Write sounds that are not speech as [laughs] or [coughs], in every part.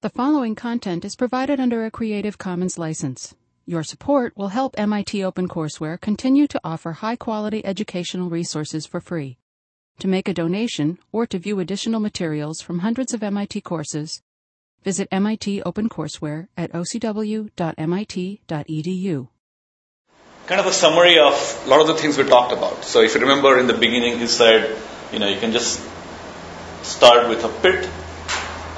The following content is provided under a Creative Commons license. Your support will help MIT OpenCourseware continue to offer high quality educational resources for free. To make a donation or to view additional materials from hundreds of MIT courses, visit MIT OpenCourseware at ocw.mit.edu. Kind of a summary of a lot of the things we talked about. So if you remember in the beginning, he said, you know, you can just start with a pit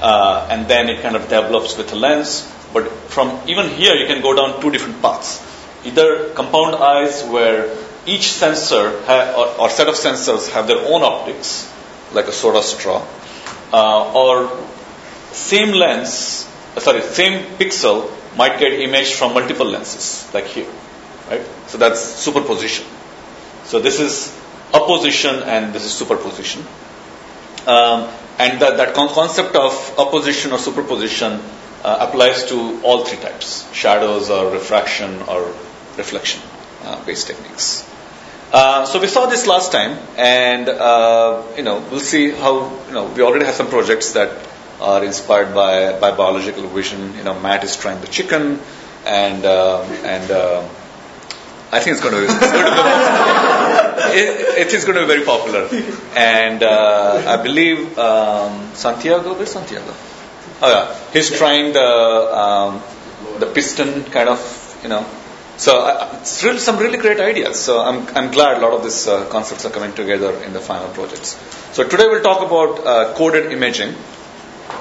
uh, and then it kind of develops with a lens. But from even here, you can go down two different paths. Either compound eyes, where each sensor ha- or, or, set of sensors have their own optics, like a soda straw, uh, or same lens, uh, sorry, same pixel might get imaged from multiple lenses, like here, right? So that's superposition. So this is apposition and this is superposition. Um, and that, that concept of apposition or superposition uh, applies to all three types shadows or refraction or reflection uh, based techniques. Uh, so we saw this last time, and uh, you know we'll see how you know we already have some projects that are inspired by by biological vision. You know, Matt is trying the chicken, and uh, and uh, I think it's going to, it's going to be, it, it is going to be very popular. And uh, I believe um, Santiago, where's Santiago? Oh yeah, he's trying the um, the piston kind of, you know. So uh, it's really some really great ideas. So I'm I'm glad a lot of these uh, concepts are coming together in the final projects. So today we'll talk about uh, coded imaging.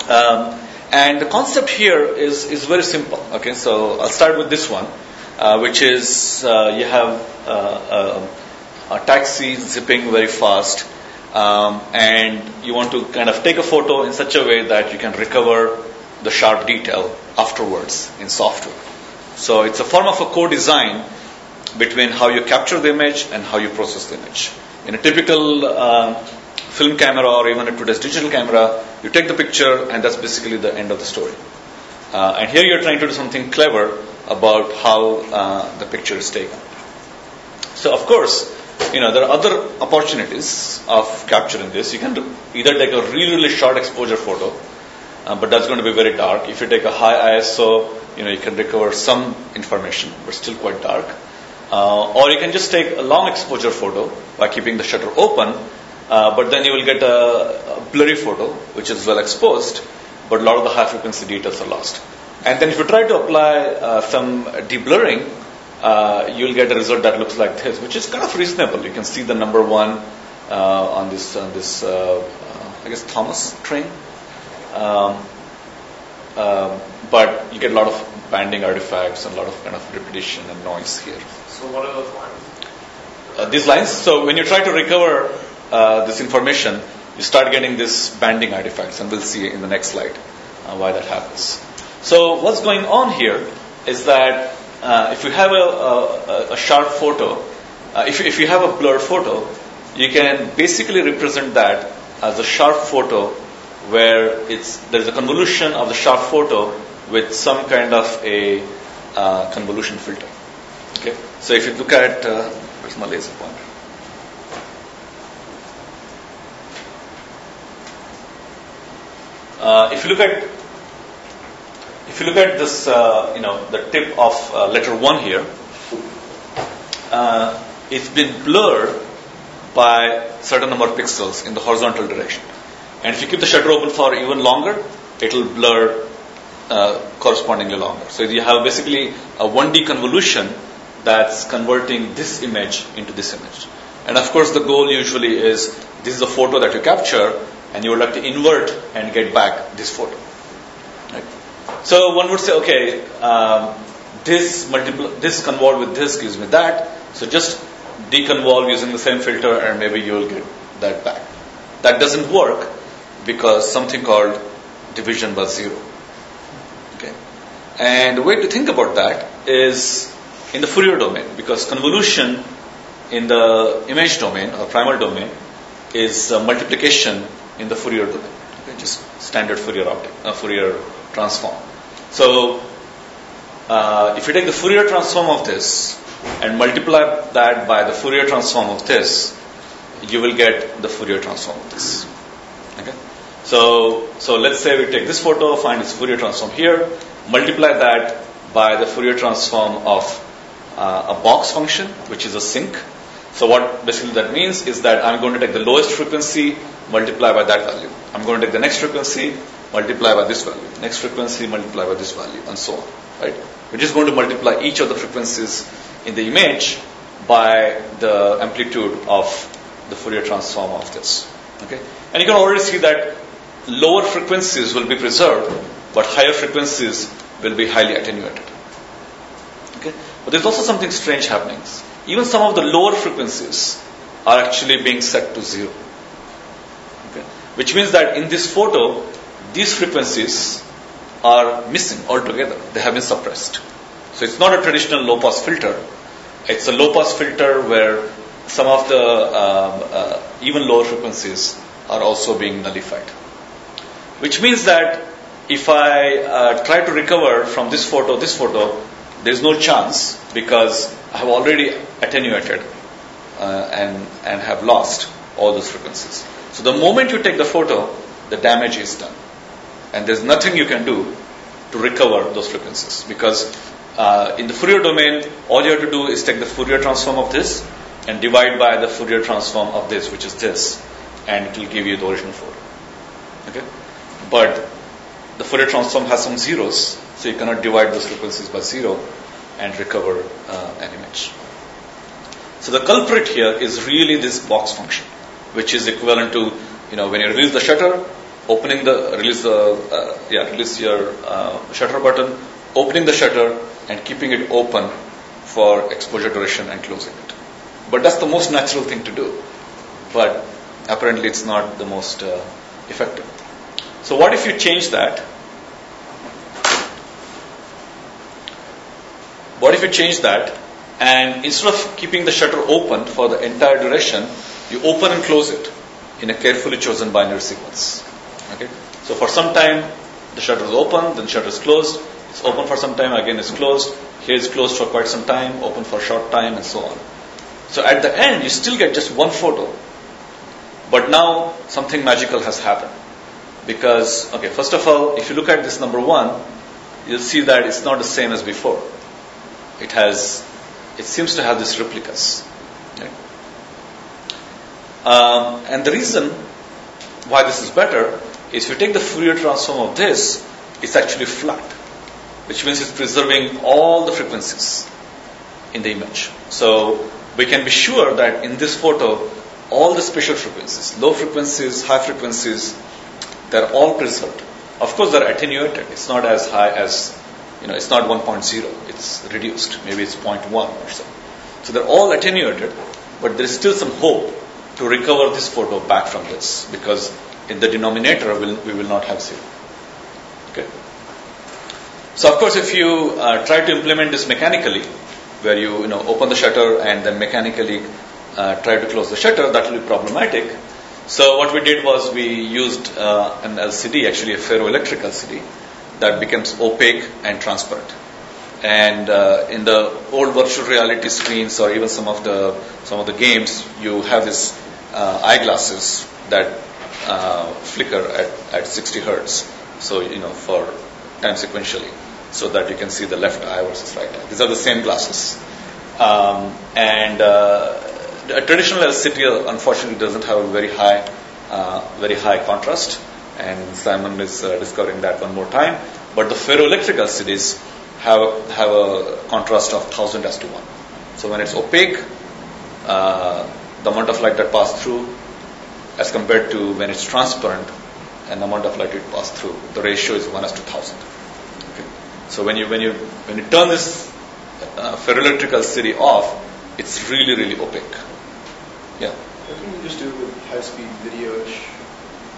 Um, and the concept here is, is very simple. Okay, so I'll start with this one uh, which is uh, you have uh, a, a, taxi zipping very fast, um, and you want to kind of take a photo in such a way that you can recover the sharp detail afterwards in software. So it's a form of a co-design between how you capture the image and how you process the image. In a typical uh, film camera or even a today's digital camera, you take the picture and that's basically the end of the story. Uh, and here you're trying to do something clever about how uh, the picture is taken. So, of course, you know there are other opportunities of capturing this. You can either take a really really short exposure photo, uh, but that's going to be very dark. If you take a high ISO, you know you can recover some information, but still quite dark. Uh, or you can just take a long exposure photo by keeping the shutter open, uh, but then you will get a, a blurry photo, which is well exposed, but a lot of the high frequency details are lost. And then if you try to apply uh, some deblurring, uh, you'll get a result that looks like this, which is kind of reasonable. You can see the number one uh, on this, on this uh, uh, I guess, Thomas train. Um, um, but you get a lot of banding artifacts and a lot of kind of repetition and noise here. So what are those lines? Uh, these lines. So when you try to recover this information, you start getting this banding artifacts, and we'll see in the next slide why that happens. So what's going on here is that uh, if you have a, a, a sharp photo, uh, if, if you have a blurred photo, you can basically represent that as a sharp photo where it's there's a convolution of the sharp photo with some kind of a uh, convolution filter. Okay, so if you look at uh, where's my laser pointer? Uh, if you look at if you look at this, uh, you know, the tip of uh, letter 1 here, uh, it's been blurred by certain number of pixels in the horizontal direction. And if you keep the shutter open for even longer, it will blur uh, correspondingly longer. So you have basically a 1D convolution that's converting this image into this image. And of course, the goal usually is this is a photo that you capture, and you would like to invert and get back this photo. So one would say, okay, um, this multiple, this convolve with this gives me that. So just deconvolve using the same filter, and maybe you will get that back. That doesn't work because something called division by zero. Okay, and the way to think about that is in the Fourier domain because convolution in the image domain or primal domain is multiplication in the Fourier domain. Okay, just standard Fourier optic, uh, Fourier transform. So, uh, if you take the Fourier transform of this and multiply that by the Fourier transform of this, you will get the Fourier transform of this. Okay? So, so let's say we take this photo, find its Fourier transform here, multiply that by the Fourier transform of uh, a box function, which is a sinc. So what basically that means is that I'm going to take the lowest frequency, multiply by that value. I'm going to take the next frequency, multiply by this value. Next frequency, multiply by this value, and so on. Right? We're just going to multiply each of the frequencies in the image by the amplitude of the Fourier transform of this. Okay? And you can already see that lower frequencies will be preserved, but higher frequencies will be highly attenuated. Okay? But there's also something strange happening. Even some of the lower frequencies are actually being set to zero. Okay? Which means that in this photo, these frequencies are missing altogether. They have been suppressed. So it's not a traditional low pass filter. It's a low pass filter where some of the um, uh, even lower frequencies are also being nullified. Which means that if I uh, try to recover from this photo, this photo, there's no chance because I have already attenuated uh, and, and have lost all those frequencies. So the moment you take the photo, the damage is done. And there's nothing you can do to recover those frequencies because uh, in the Fourier domain, all you have to do is take the Fourier transform of this and divide by the Fourier transform of this, which is this, and it will give you the original photo. Okay? But the Fourier transform has some zeros, so you cannot divide those frequencies by zero and recover uh, an image. So the culprit here is really this box function, which is equivalent to, you know, when you release the shutter, opening the, release uh, yeah, release your uh, shutter button, opening the shutter and keeping it open for exposure duration and closing it. But that's the most natural thing to do. But apparently it's not the most uh, effective. So what if you change that? What if you change that and instead of keeping the shutter open for the entire duration, you open and close it in a carefully chosen binary sequence. Okay? So for some time, the shutter is open, then the shutter is closed. It's open for some time, again it's closed. Here it's closed for quite some time, open for a short time, and so on. So at the end, you still get just one photo. But now something magical has happened. Because, okay, first of all, if you look at this number one, you'll see that it's not the same as before. It has, it seems to have these replicas. Right? Um, and the reason why this is better if you take the Fourier transform of this, it's actually flat, which means it's preserving all the frequencies in the image. So we can be sure that in this photo, all the spatial frequencies, low frequencies, high frequencies, they're all preserved. Of course, they're attenuated. It's not as high as, you know, it's not 1.0. It's reduced. Maybe it's 0.1 or so. So they're all attenuated, but there is still some hope to recover this photo back from this because in the denominator we'll, we will not have zero. Okay. So of course, if you uh, try to implement this mechanically, where you you know open the shutter and then mechanically uh, try to close the shutter, that will be problematic. So what we did was we used uh, an LCD, actually a ferroelectric LCD, that becomes opaque and transparent. And uh, in the old virtual reality screens, or even some of the some of the games, you have these uh, eyeglasses that uh, flicker at, at 60 hertz. So you know for time sequentially, so that you can see the left eye versus right eye. These are the same glasses. Um, and uh, a traditional LCD unfortunately doesn't have a very high, uh, very high contrast, and Simon is uh, discovering that one more time. But the ferroelectric LCDs have a, have a contrast of thousand as to one. So when it's opaque, uh, the amount of light that passes through, as compared to when it's transparent, and the amount of light it passes through, the ratio is one as to thousand. Okay. So when you when you when you turn this uh, ferroelectric off, it's really really opaque. Yeah. What can you just do with high-speed video-ish,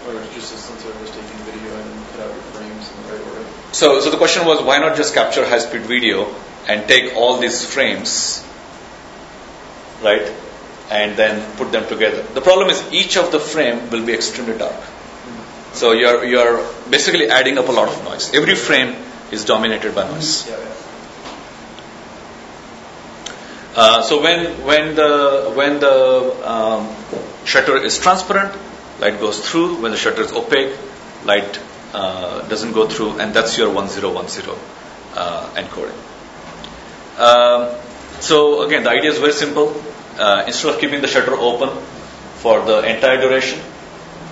or just a sensor that's taking video and put out your frames in the right order? So, so the question was, why not just capture high-speed video and take all these frames, right, and then put them together? The problem is each of the frame will be extremely dark. So you're you're basically adding up a lot of noise. Every frame is dominated by noise. Uh, so when when the when the um, shutter is transparent, light goes through. When the shutter is opaque, light uh, doesn't go through, and that's your 1010 uh, encoding. Um, so again, the idea is very simple. Uh, instead of keeping the shutter open for the entire duration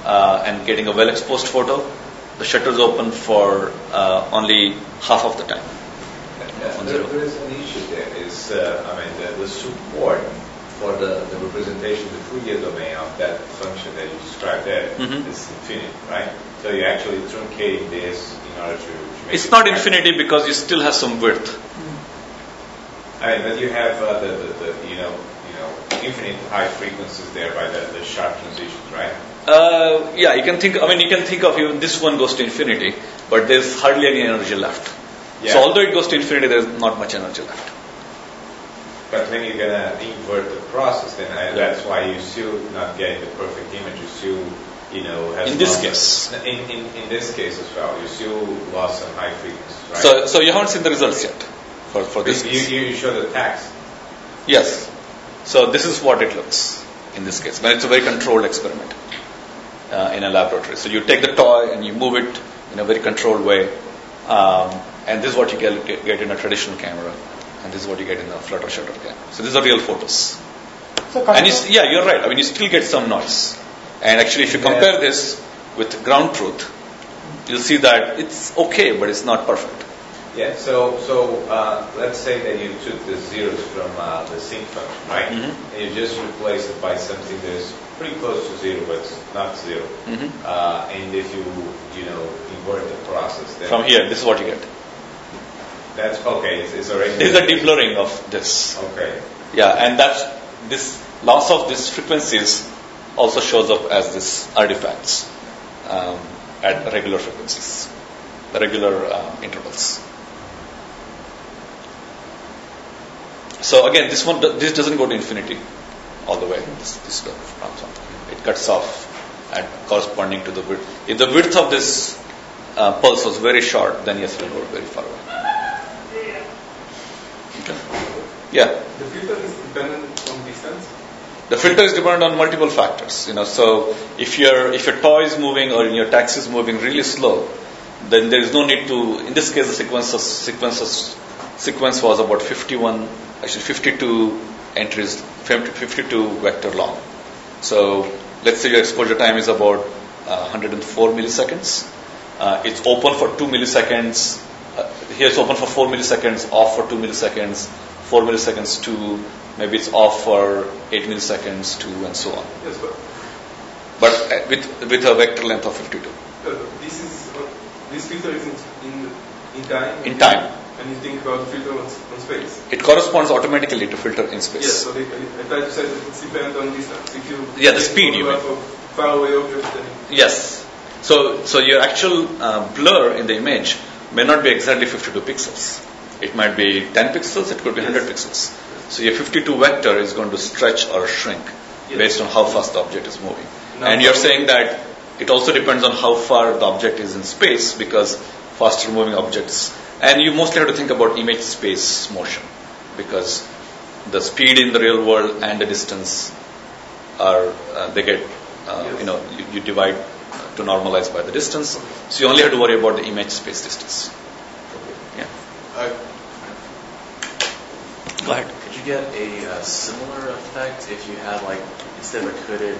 uh, and getting a well-exposed photo, the shutter is open for uh, only half of the time. Yeah, there, there is an issue there. Is uh, I mean the, the support for the, the representation, the Fourier domain of that function that you described there Mhm. is infinite, right? So you're actually truncating this in order to, to make It's it not practical. infinity because you still have some width. I mean, but you have uh, the, the, the you know infinite high frequencies there by the, the sharp transitions, right? Uh, yeah, you can think. I mean, you can think of even this one goes to infinity, but there's hardly any energy left. Yeah. So although it goes to infinity, there's not much energy left. But when you're gonna invert the process, then I, that's why you still not getting the perfect image. You still, you know, have In this lost- case. in, in in this case as well, you still lost some high frequencies, right? So, so you haven't seen the results yet for for this. you, case. you, you show the text. Yes. So this is what it looks in this case. But it's a very controlled experiment uh, in a laboratory. So you take the toy and you move it in a very controlled way, um, and this is what you get, get, in a traditional camera, and this is what you get in a flutter shutter camera. So these are real photos. So And you, yeah, you're right. I mean, you still get some noise. And actually, if you compare this with ground truth, you'll see that it's okay, but it's not perfect. Yeah. So so uh, let's say that you took the zeros from uh, the sinc function, right? Mhm. And you just replace it by something that's pretty close to zero, but not 0 Mhm. Uh, and if you you know invert the process, then From here, this is what you get. that's okay. It's, it's already. This is a deep blurring of this. Okay. Yeah, and that's this loss of these frequencies also shows up as this artifacts um, at regular frequencies, regular uh, intervals. So again, this one this doesn't go to infinity all the way. This, this. It cuts off at corresponding to the width. If the width of this uh, pulse was very short, then yes, it will go very far away. Okay. Yeah. The filter is dependent on distance. The filter is dependent on multiple factors. You know, so if your if your toy is moving or your taxi is moving really slow, then there is no need to. In this case, the sequence of, sequence was about 51, actually 52 entries, 52 vector long. So let's say your exposure time is about uh, 104 milliseconds. Uh, it's open for two milliseconds. Uh, here it's open for four milliseconds, off for two milliseconds, four milliseconds two, maybe it's off for eight milliseconds two, and so on. Yes, but But uh, with with a vector length of 52 uh, this is uh, this filter is in in, in time. in time. And you think about filter on, on space. It corresponds automatically to filter in space. Yes. So they, I, I try to say it's dependent on distance. If you Yeah, the speed you of far away object, then Yes. So so your actual uh, blur in the image may not be exactly 52 pixels. It might be 10 pixels. It could be 100 pixels. So your 52 vector is going to stretch or shrink Yes. based on how fast the object is moving. And you're saying that it also depends on how far the object is in space because faster moving objects. And you mostly have to think about image space motion because the speed in the real world and the distance are uh, they get uh, Yes. you know you, you divide uh, to normalize by the distance. So you only have to worry about the image space distance. Yeah. I, Go ahead. Could you get a uh, similar effect if you had like instead of a coded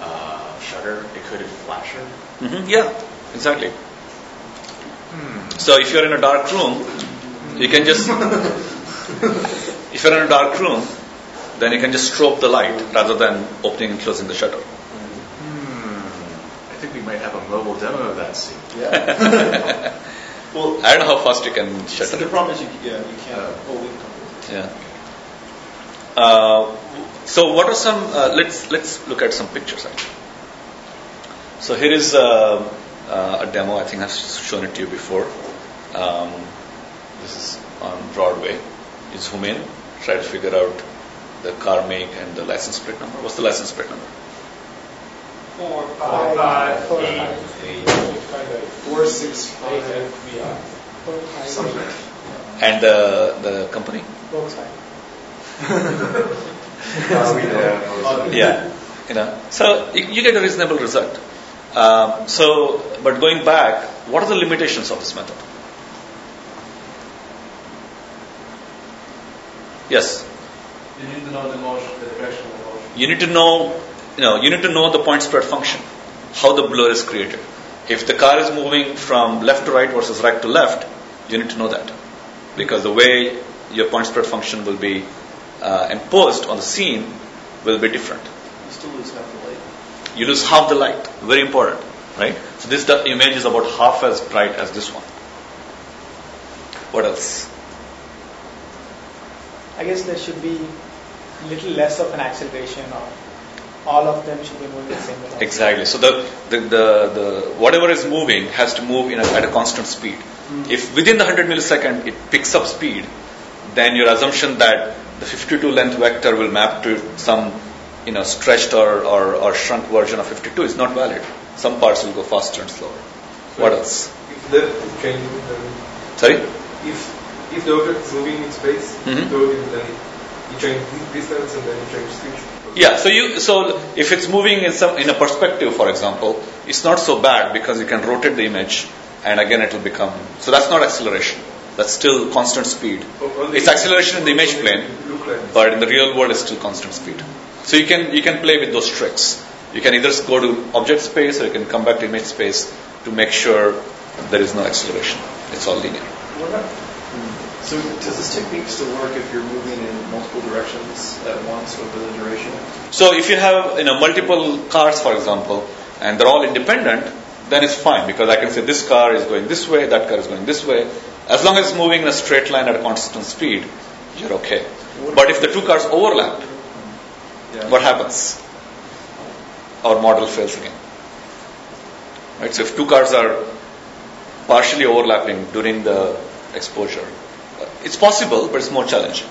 uh, shutter, a coded flasher? hmm Yeah, exactly. So if you're in a dark room, you can just [laughs] if you're in a dark room, then you can just strobe the light rather than opening and closing the shutter. Hmm. I think we might have a mobile demo of that soon. yeah. [laughs] well, I don't know how fast you can shut. so shutter the problem is you, yeah, you can't. Oh, Yeah. Uh, so what are some? Uh, let's let's look at some pictures. Actually. So here is uh, uh, a demo. I think I've shown it to you before. Um, this is on Broadway. You zoom in, try to figure out the car make and the license plate number. What's the license plate number? Four, five, five, four, Eight, five, eight. four, six, five, four, five, something. And the the company? Volkswagen. Are [laughs] [laughs] we there? Yeah. You know, so you, you get a reasonable result. Um, so, but going back, what are the limitations of this method? Yes. You need to know the motion, the direction of the motion. You need to know, you know, you need to know the point spread function, how the blur is created. If the car is moving from left to right versus right to left, you need to know that because the way your point spread function will be uh, imposed on the scene will be different. You still lose half the light. You lose half the light. Very important, right? So this the image is about half as bright as this one. What else? I guess there should be little less of an acceleration or all of them should be moving the same velocity. Exactly. So the, the, the, the whatever is moving has to move in a, at a constant speed. Hmm. If within the 100 millisecond it picks up speed, then your assumption that the 52 length vector will map to some you know stretched or, or, or shrunk version of 52 is not valid. Some parts will go faster and slower. What else? If the is changing, then Sorry? if if the object is moving in space, Mhm. so then you change distance and then you change speed. Yeah, so you so if it's moving in some in a perspective, for example, it's not so bad because you can rotate the image and again it will become so that's not acceleration. That's still constant speed. O- on the- It's acceleration in the image plane, Look like this. but in the real world it's still constant speed. So you can you can play with those tricks. You can either go to object space or you can come back to image space to make sure there is no acceleration. It's all linear. So does this technique still work if you're moving in multiple directions at once over the duration? So if you have you know multiple cars, for example, and they're all independent, then it's fine because I can say this car is going this way, that car is going this way. As long as it's moving in a straight line at a constant speed, you're okay. But if the two cars overlap, Yeah. what happens? Our model fails again. Right? So if two cars are partially overlapping during the exposure, uh, it's possible, but it's more challenging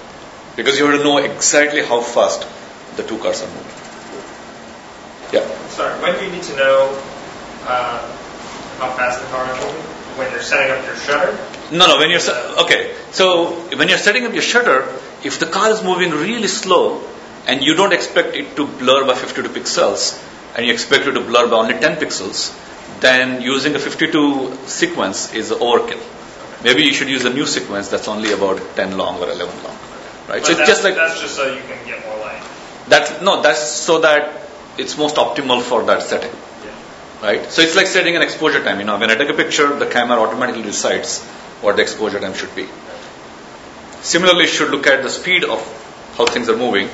because you have to know exactly how fast the two cars are moving. Yeah. Sorry, when do you need to know uh, how fast the car is moving? When you're setting up your shutter? No, no. When you're se- okay, so when you're setting up your shutter, if the car is moving really slow and you don't expect it to blur by 52 pixels, and you expect it to blur by only 10 pixels, then using a 52 sequence is overkill. Maybe you should use a new sequence that's only about 10 long or 11 long, right? But so it's that's, just like that's just so you can get more light. that's no, that's so that it's most optimal for that setting. right? So it's like setting an exposure time. You know, when I take a picture, the camera automatically decides what the exposure time should be. Similarly, you should look at the speed of how things are moving,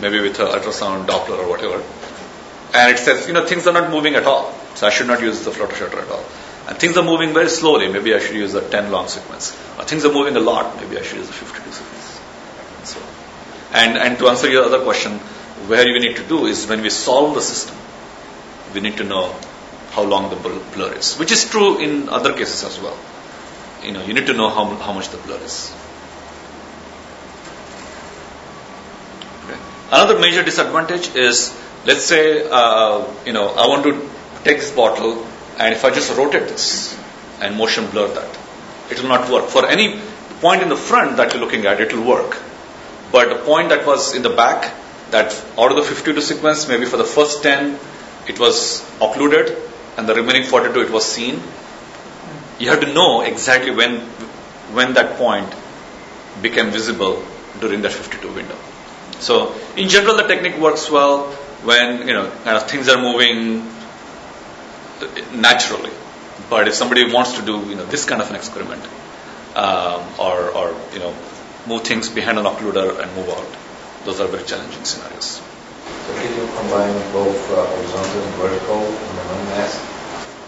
maybe with an ultrasound Doppler or whatever. And it says, you know, things are not moving at all. So I should not use the flutter shutter at all. And things are moving very slowly. Maybe I should use a 10 long sequence. Or things are moving a lot. Maybe I should use a 52 sequence. So, and, and to answer your other question, where you need to do is when we solve the system, we need to know how long the blur is, which is true in other cases as well. You know, you need to know how, how much the blur is. Another major disadvantage is, let's say, uh, you know, I want to take this bottle, and if I just rotate this and motion blur that, it will not work. For any point in the front that you're looking at, it will work. But the point that was in the back, that out of the 52 sequence, maybe for the first 10, it was occluded, and the remaining 42, it was seen. You have to know exactly when, when that point became visible during that 52 window. So, in general, the technique works well when you know kind of things are moving naturally. But if somebody wants to do you know this kind of an experiment, um, or or you know move things behind an occluder and move out, those are very challenging scenarios. So can you combine both uh, horizontal and vertical in the one mask?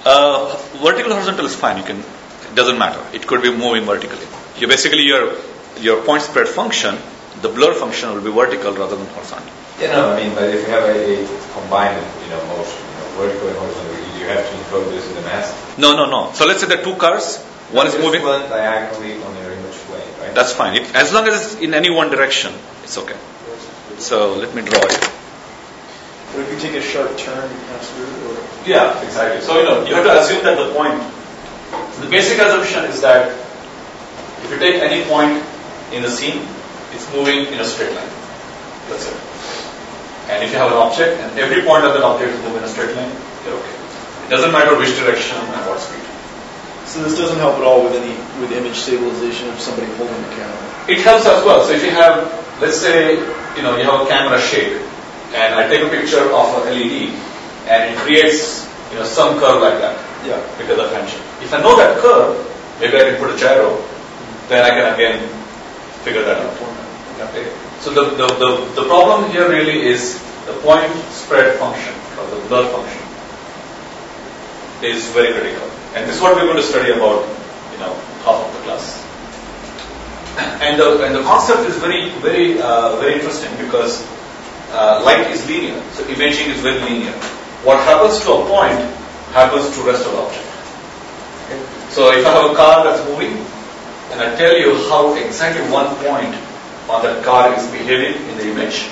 Uh, vertical horizontal is fine. You can it doesn't matter. It could be moving vertically. You basically your your point spread function, the blur function will be vertical rather than horizontal. Yeah, no, I mean, but if you have a, a combined, you know, motion, you know, vertical and horizontal, you have to encode this in the mask. No, no, no. So let's say there are two cars. One is moving. One diagonally on your image plane, right? That's fine. It, as long as it's in any one direction, it's okay. So let me draw it. But if you take a sharp turn, you pass through, or Yeah, exactly. So you know you have to assume that the point. The basic assumption is that if you take any point in the scene, it's moving in a straight line. That's it. And if you have an object and every point of that object is moving in a straight line, you're okay. It doesn't matter which direction and what speed. So this doesn't help at all with any with image stabilization of somebody holding the camera. It helps as well. So if you have, let's say, you know, you have a camera shake, and I take a picture of a LED, and it creates, you know, some curve like that. Yeah. Because of tension. If I know that curve, maybe I can put a gyro, then I can again figure that out. Okay. So the, the, the, the problem here really is the point spread function or the blur function is very critical. And this is what we're going to study about, you know, half of the class. And the, and the concept is very, very, uh, very interesting because uh, light is linear. So imaging is very linear. What happens to a point happens to rest of the object. Okay? So if I have a car that's moving, and I tell you how exactly one point on that car is behaving in the image,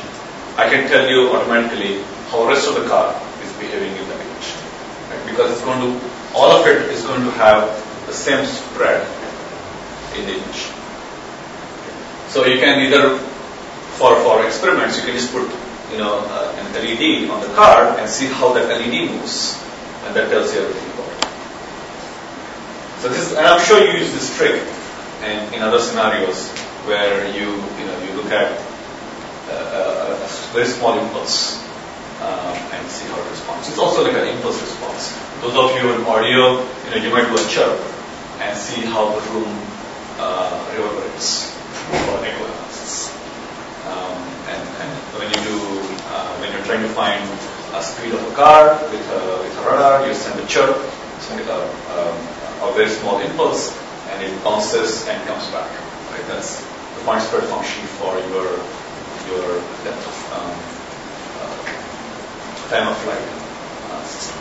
I can tell you automatically how rest of the car is behaving in the image. Right? Because it's going to, all of it is going to have the same spread in the image. So you can either, for, for experiments, you can just put, you know, uh, an LED on the car and see how that LED moves, and that tells you everything about it. So this, and I'm sure you use this trick in, in other scenarios where you, you know, you look at uh, a very small impulse um, and see how it responds. It's also like an impulse response. Those of you in audio, you know, you might do a chirp and see how the room uh, reverberates for echo analysis. Um, and, and, when you do, uh, when you're trying to find a speed of a car with a, with a radar, you send a chirp, send a, um, a very small impulse, and it bounces and comes back. Right? That's point spread function for your your depth of um, uh, time of flight uh, system.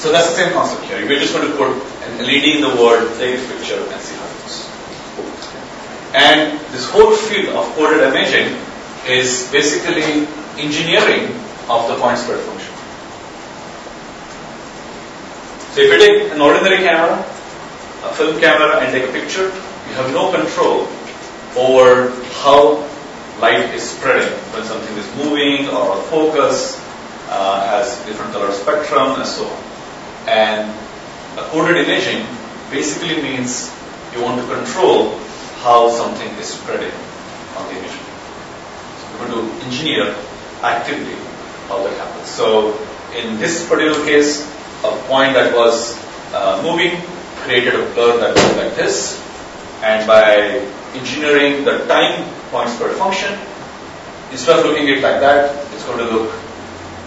So that's the same concept here. We're just going to put an LED in the world, take a picture, and see how it goes. And this whole field of coded imaging is basically engineering of the point spread function. So if you take an ordinary camera, a film camera, and take a picture, you have no control over how light is spreading when something is moving or a focus uh, has different color spectrum and so on. And a coded imaging basically means you want to control how something is spreading on the image. So we're going to engineer actively how that happens. So in this particular case, a point that was uh, moving created a blur that looked like this, and by engineering the time point spread function, instead of looking at it like that, it's going to look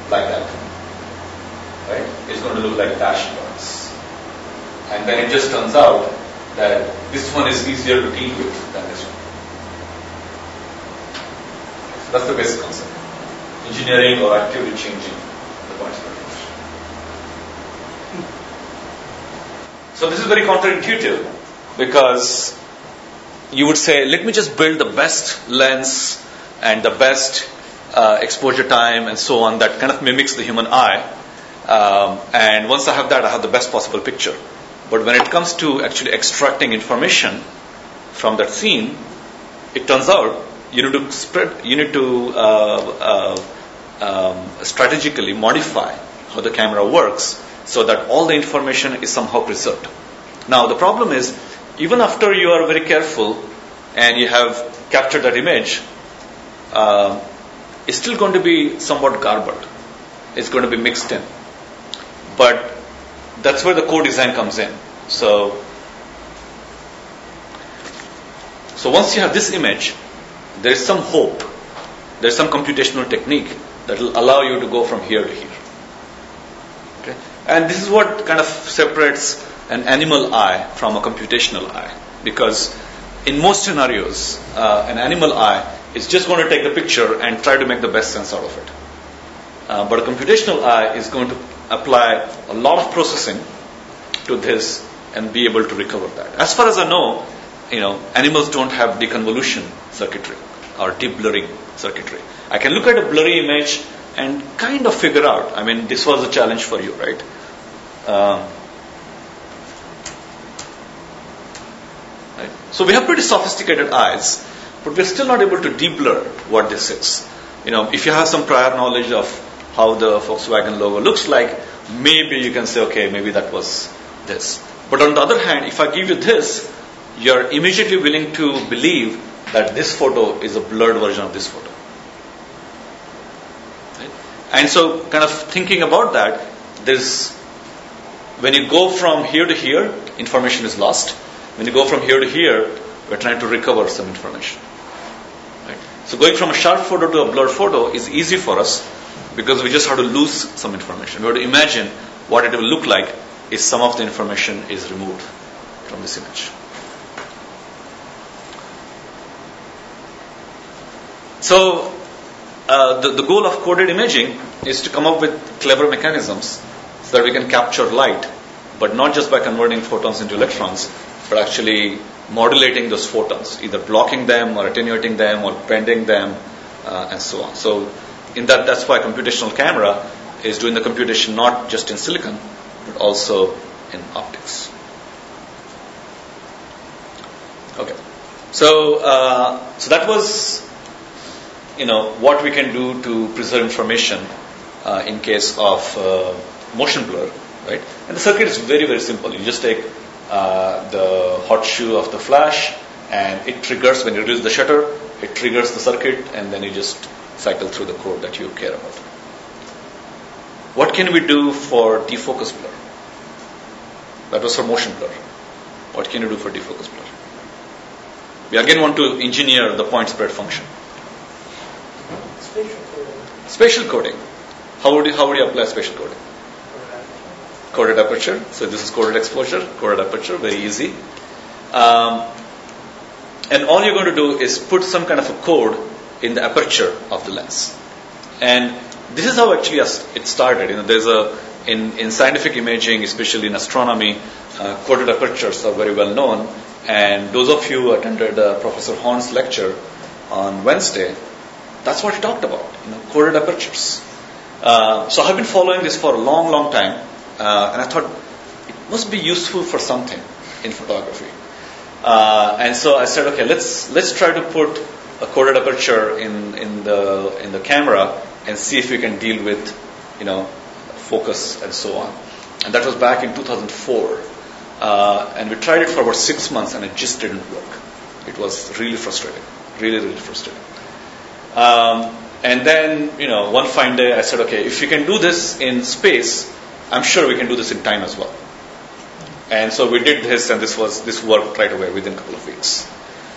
like that. Right? It's going to look like dash dots. And then it just turns out that this one is easier to deal with than this one. So that's the basic concept. Engineering or actively changing the points spread function. So this is very counterintuitive because you would say, let me just build the best lens and the best uh, exposure time and so on that kind of mimics the human eye. Um, and once I have that, I have the best possible picture. But when it comes to actually extracting information from that scene, it turns out you need to spread, you need to uh, uh, um, strategically modify how the camera works so that all the information is somehow preserved. Now the problem is, even after you are very careful and you have captured that image, uh, it's still going to be somewhat garbled. It's going to be mixed in. But that's where the co-design comes in. So, so once you have this image, there is some hope. There's some computational technique that will allow you to go from here to here. Okay? And this is what kind of separates an animal eye from a computational eye. Because in most scenarios, uh, an animal eye is just going to take the picture and try to make the best sense out of it. Uh, but a computational eye is going to apply a lot of processing to this and be able to recover that. As far as I know, you know, animals don't have deconvolution circuitry or deblurring circuitry. I can look at a blurry image and kind of figure out. I mean, this was a challenge for you, right? Um, right? So we have pretty sophisticated eyes, but we're still not able to deblur what this is. You know, if you have some prior knowledge of how the Volkswagen logo looks like, maybe you can say, okay, maybe that was this. But on the other hand, if I give you this, you're immediately willing to believe that this photo is a blurred version of this photo. Right? And so, kind of thinking about that, there's when you go from here to here, information is lost. When you go from here to here, we're trying to recover some information. Right? So going from a sharp photo to a blurred photo is easy for us because we just have to lose some information. We have to imagine what it will look like if some of the information is removed from this image. So, uh, the, the goal of coded imaging is to come up with clever mechanisms so that we can capture light, but not just by converting photons into electrons, but actually modulating those photons, either blocking them or attenuating them or bending them, uh, and so on. So, in that, that's why computational camera is doing the computation not just in silicon, but also in optics. Okay, so uh, so that was you know what we can do to preserve information uh, in case of uh, motion blur, right? And the circuit is very very simple. You just take uh, the hot shoe of the flash, and it triggers when you release the shutter. It triggers the circuit, and then you just cycle through the code that you care about. What can we do for defocus blur? That was for motion blur. What can you do for defocus blur? We again want to engineer the point spread function. Spatial coding. Spatial coding. How would you, how would you apply spatial coding? Coded aperture. So this is coded exposure, coded aperture, very easy. Um, and all you're going to do is put some kind of a code in the aperture of the lens. And this is how actually it started. You know, there's a in, in scientific imaging, especially in astronomy, uh, coded apertures are very well known. And those of you who attended uh, Professor Horn's lecture on Wednesday, that's what he talked about, you know, coded apertures. Uh, so I've been following this for a long, long time, uh, and I thought it must be useful for something in photography. Uh, and so I said, okay, let's let's try to put a coded aperture in, in the in the camera and see if we can deal with, you know, focus and so on. And that was back in 2004. Uh, and we tried it for about six months and it just didn't work. It was really frustrating. Really, really frustrating. Um, and then, you know, one fine day I said, okay, if you can do this in space, I'm sure we can do this in time as well. And so we did this, and this was this worked right away within a couple of weeks.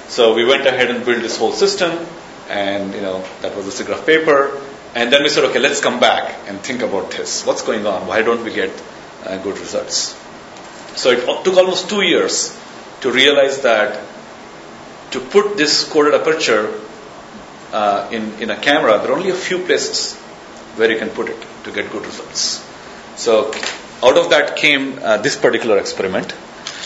So we went ahead and built this whole system, and you know that was the SIGGRAPH paper. And then we said, okay, let's come back and think about this. What's going on? Why don't we get uh, good results? So it took almost two years to realize that to put this coded aperture uh, in, in a camera, there are only a few places where you can put it to get good results. So out of that came uh, this particular experiment.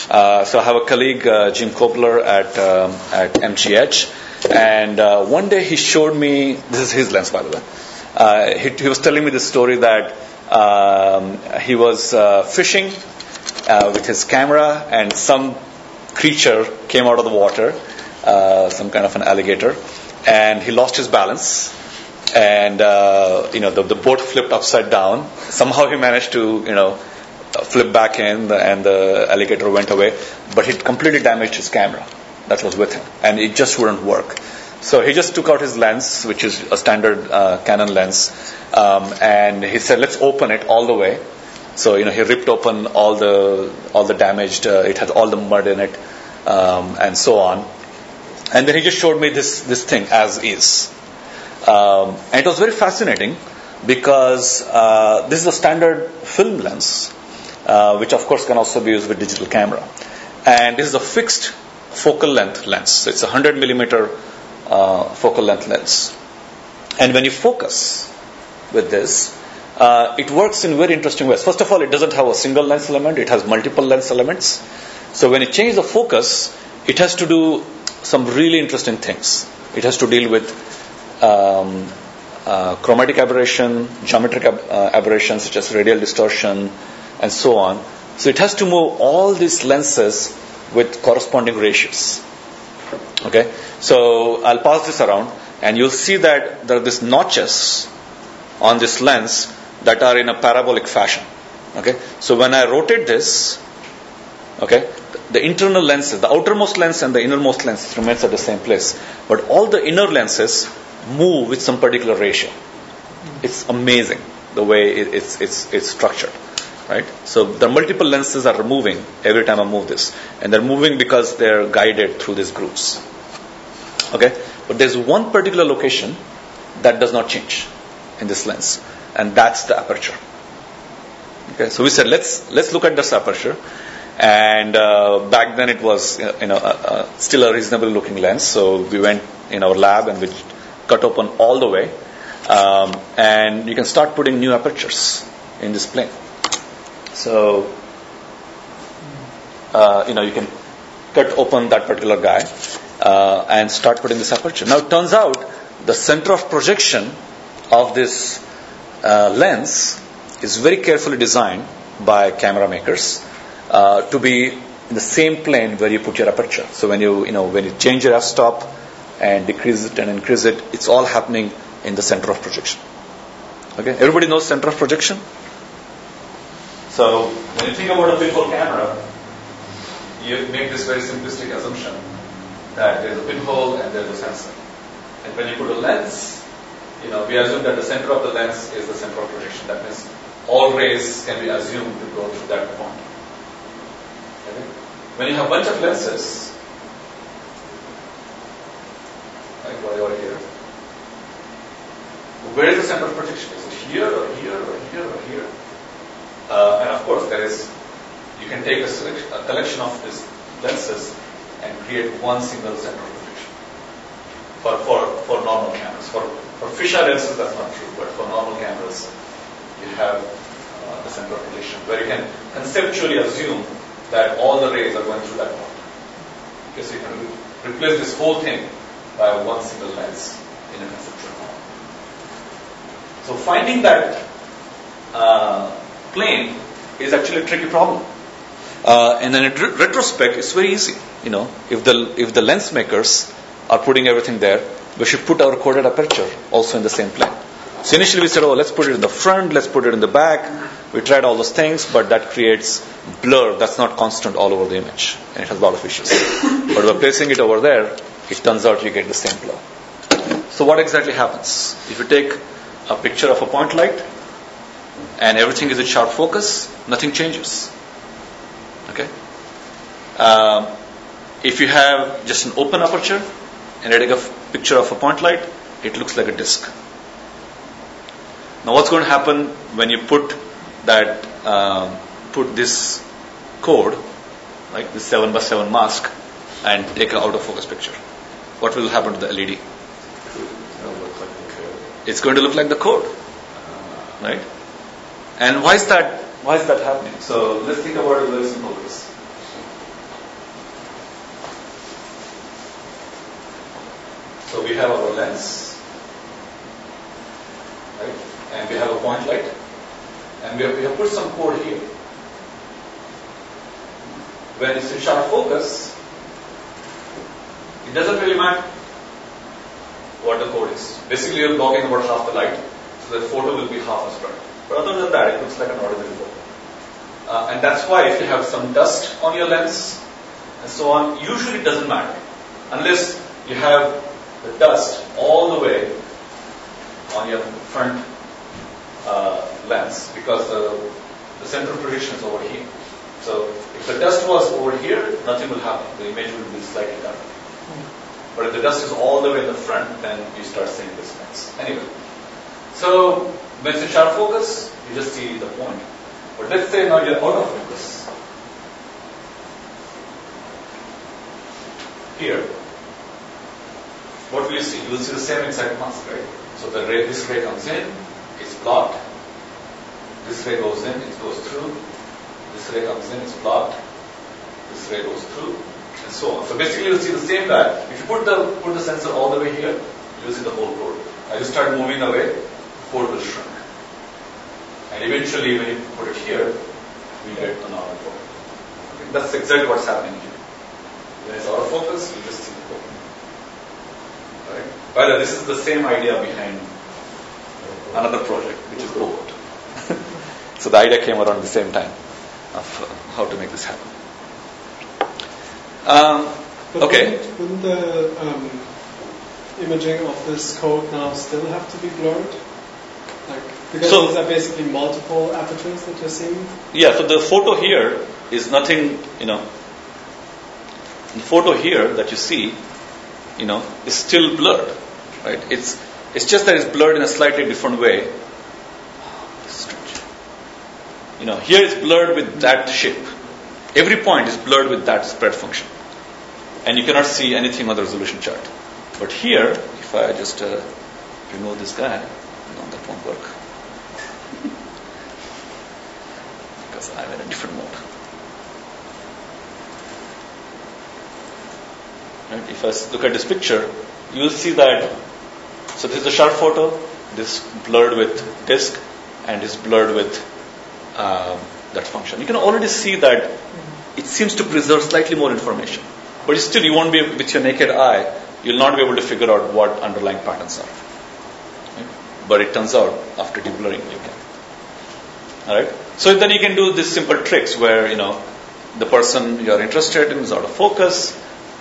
Uh, so I have a colleague, uh, Jim Kobler at, um, at MGH, and uh, one day he showed me, this is his lens by the way, uh, he, he, was telling me the story that um, he was uh, fishing with his camera and some creature came out of the water, some kind of an alligator, and he lost his balance and uh, you know the, the boat flipped upside down. Somehow he managed to you know flip back in, and the alligator went away. But it completely damaged his camera that was with him, and it just wouldn't work. So he just took out his lens, which is a standard uh, Canon lens, um, and he said, "Let's open it all the way." So you know he ripped open all the all the damaged. Uh, it had all the mud in it, um, and so on. And then he just showed me this this thing as is. Um, and it was very fascinating because uh, this is a standard film lens, uh, which of course can also be used with digital camera. And this is a fixed focal length lens. So it's a 100 millimeter uh, focal length lens. And when you focus with this, uh, it works in very interesting ways. First of all, it doesn't have a single lens element, it has multiple lens elements. So when you change the focus, it has to do some really interesting things. It has to deal with um, uh, chromatic aberration, geometric ab- uh, aberrations such as radial distortion, and so on. So it has to move all these lenses with corresponding ratios. Okay, so I'll pass this around, and you'll see that there are these notches on this lens that are in a parabolic fashion. Okay, so when I rotate this, okay, the internal lenses, the outermost lens and the innermost lens remains at the same place, but all the inner lenses move with some particular ratio. It's amazing the way it, it's, it's, it's structured, right? So the multiple lenses are moving every time I move this, and they're moving because they're guided through these grooves. Okay, but there's one particular location that does not change in this lens, and that's the aperture. Okay, so we said let's let's look at this aperture, and uh, back then it was you know uh, uh, still a reasonable looking lens. So we went in our lab and we cut open all the way, um, and you can start putting new apertures in this plane. So uh, you know you can cut open that particular guy uh, and start putting this aperture. Now it turns out the center of projection of this uh, lens is very carefully designed by camera makers uh, to be in the same plane where you put your aperture. So when you you know when you change your f-stop and decrease it and increase it, it's all happening in the center of projection. Okay, everybody knows center of projection. So when you think about a pinhole camera, you make this very simplistic assumption that there's a pinhole and there's a sensor. And when you put a lens, you know, we assume that the center of the lens is the center of projection. That means all rays can be assumed to go through that point. Okay? When you have a bunch of lenses, like whatever here, where is the center of projection? Is it here or here or here or here? Uh, and of course, there is, you can take a, a collection of these lenses and create one single center of projection for, for, for normal cameras. For, for fisheye lenses, that's not true, but for normal cameras, you have uh, the center of projection where you can conceptually assume that all the rays are going through that point. Okay, so you can replace this whole thing by one single lens in a conceptual form. So finding that uh, plane is actually a tricky problem. Uh, and then in re- retrospect, it's very easy. You know, if the if the lens makers are putting everything there, we should put our coded aperture also in the same plane. So initially we said, oh, let's put it in the front, let's put it in the back. We tried all those things, but that creates blur that's not constant all over the image, and it has a lot of issues. [coughs] but by placing it over there, it turns out you get the same blur. So what exactly happens? If you take a picture of a point light and everything is in sharp focus, nothing changes. Okay. Um, if you have just an open aperture and I take a picture of a point light, it looks like a disc. Now, what's going to happen when you put that um, put this code, like this seven by seven mask, and take an out of focus picture? What will happen to the LED? It's going to look like the code, right? And why is that? Why is that happening? So let's think about it very simple. This. So we have our lens, right? And we have a point light, and we have, we have put some code here. When it's in sharp focus, it doesn't really matter what the code is. Basically, you're blocking about half the light, so the photo will be half as bright. But other than that, it looks like an ordinary photo. Uh, and that's why if you have some dust on your lens and so on, usually it doesn't matter. Unless you have the dust all the way on your front uh, lens because the, the center of projection is over here. So if the dust was over here, nothing will happen. The image will be slightly darker. But if the dust is all the way in the front, then you start seeing this mess. Anyway, so when it's in sharp focus, you just see the point. But let's say now you're out of focus. Here, what will you see? You will see the same exact mask, right? So the ray, this ray comes in, it's blocked. This ray goes in, it goes through. This ray comes in, it's blocked. This ray goes through, and so on. So basically, you'll see the same guy. If you put the put the sensor all the way here, you'll see the whole code. As you start moving away, the code will shrink. And eventually, when you put it here, we get the normal code. Okay? That's exactly what's happening here. When it's out of focus, you just see the code. Right? By the way, this is the same idea behind another project, which is Robot. [laughs] So the idea came around the same time of how to make this happen. Um, But okay. Wouldn't, wouldn't the um, imaging of this code now still have to be blurred? Like, because So- these are basically multiple apertures that you're seeing. Yeah, so the photo here is nothing, you know, the photo here that you see, you know, is still blurred, right? It's, it's just that it's blurred in a slightly different way. This is strange. You know, here it's blurred with that shape. Every point is blurred with that spread function. And you cannot see anything on the resolution chart. But here, if I just uh, remove this guy, no, that won't work. [laughs] because I'm in a different mode. Right? If I look at this picture, you will see that. So this is a sharp photo. This blurred with disk, and is blurred with um, that function. You can already see that it seems to preserve slightly more information, but still you won't be with your naked eye. You'll not be able to figure out what underlying patterns are. But it turns out after deblurring you can. All right. So then you can do these simple tricks where you know the person you're interested in is out of focus,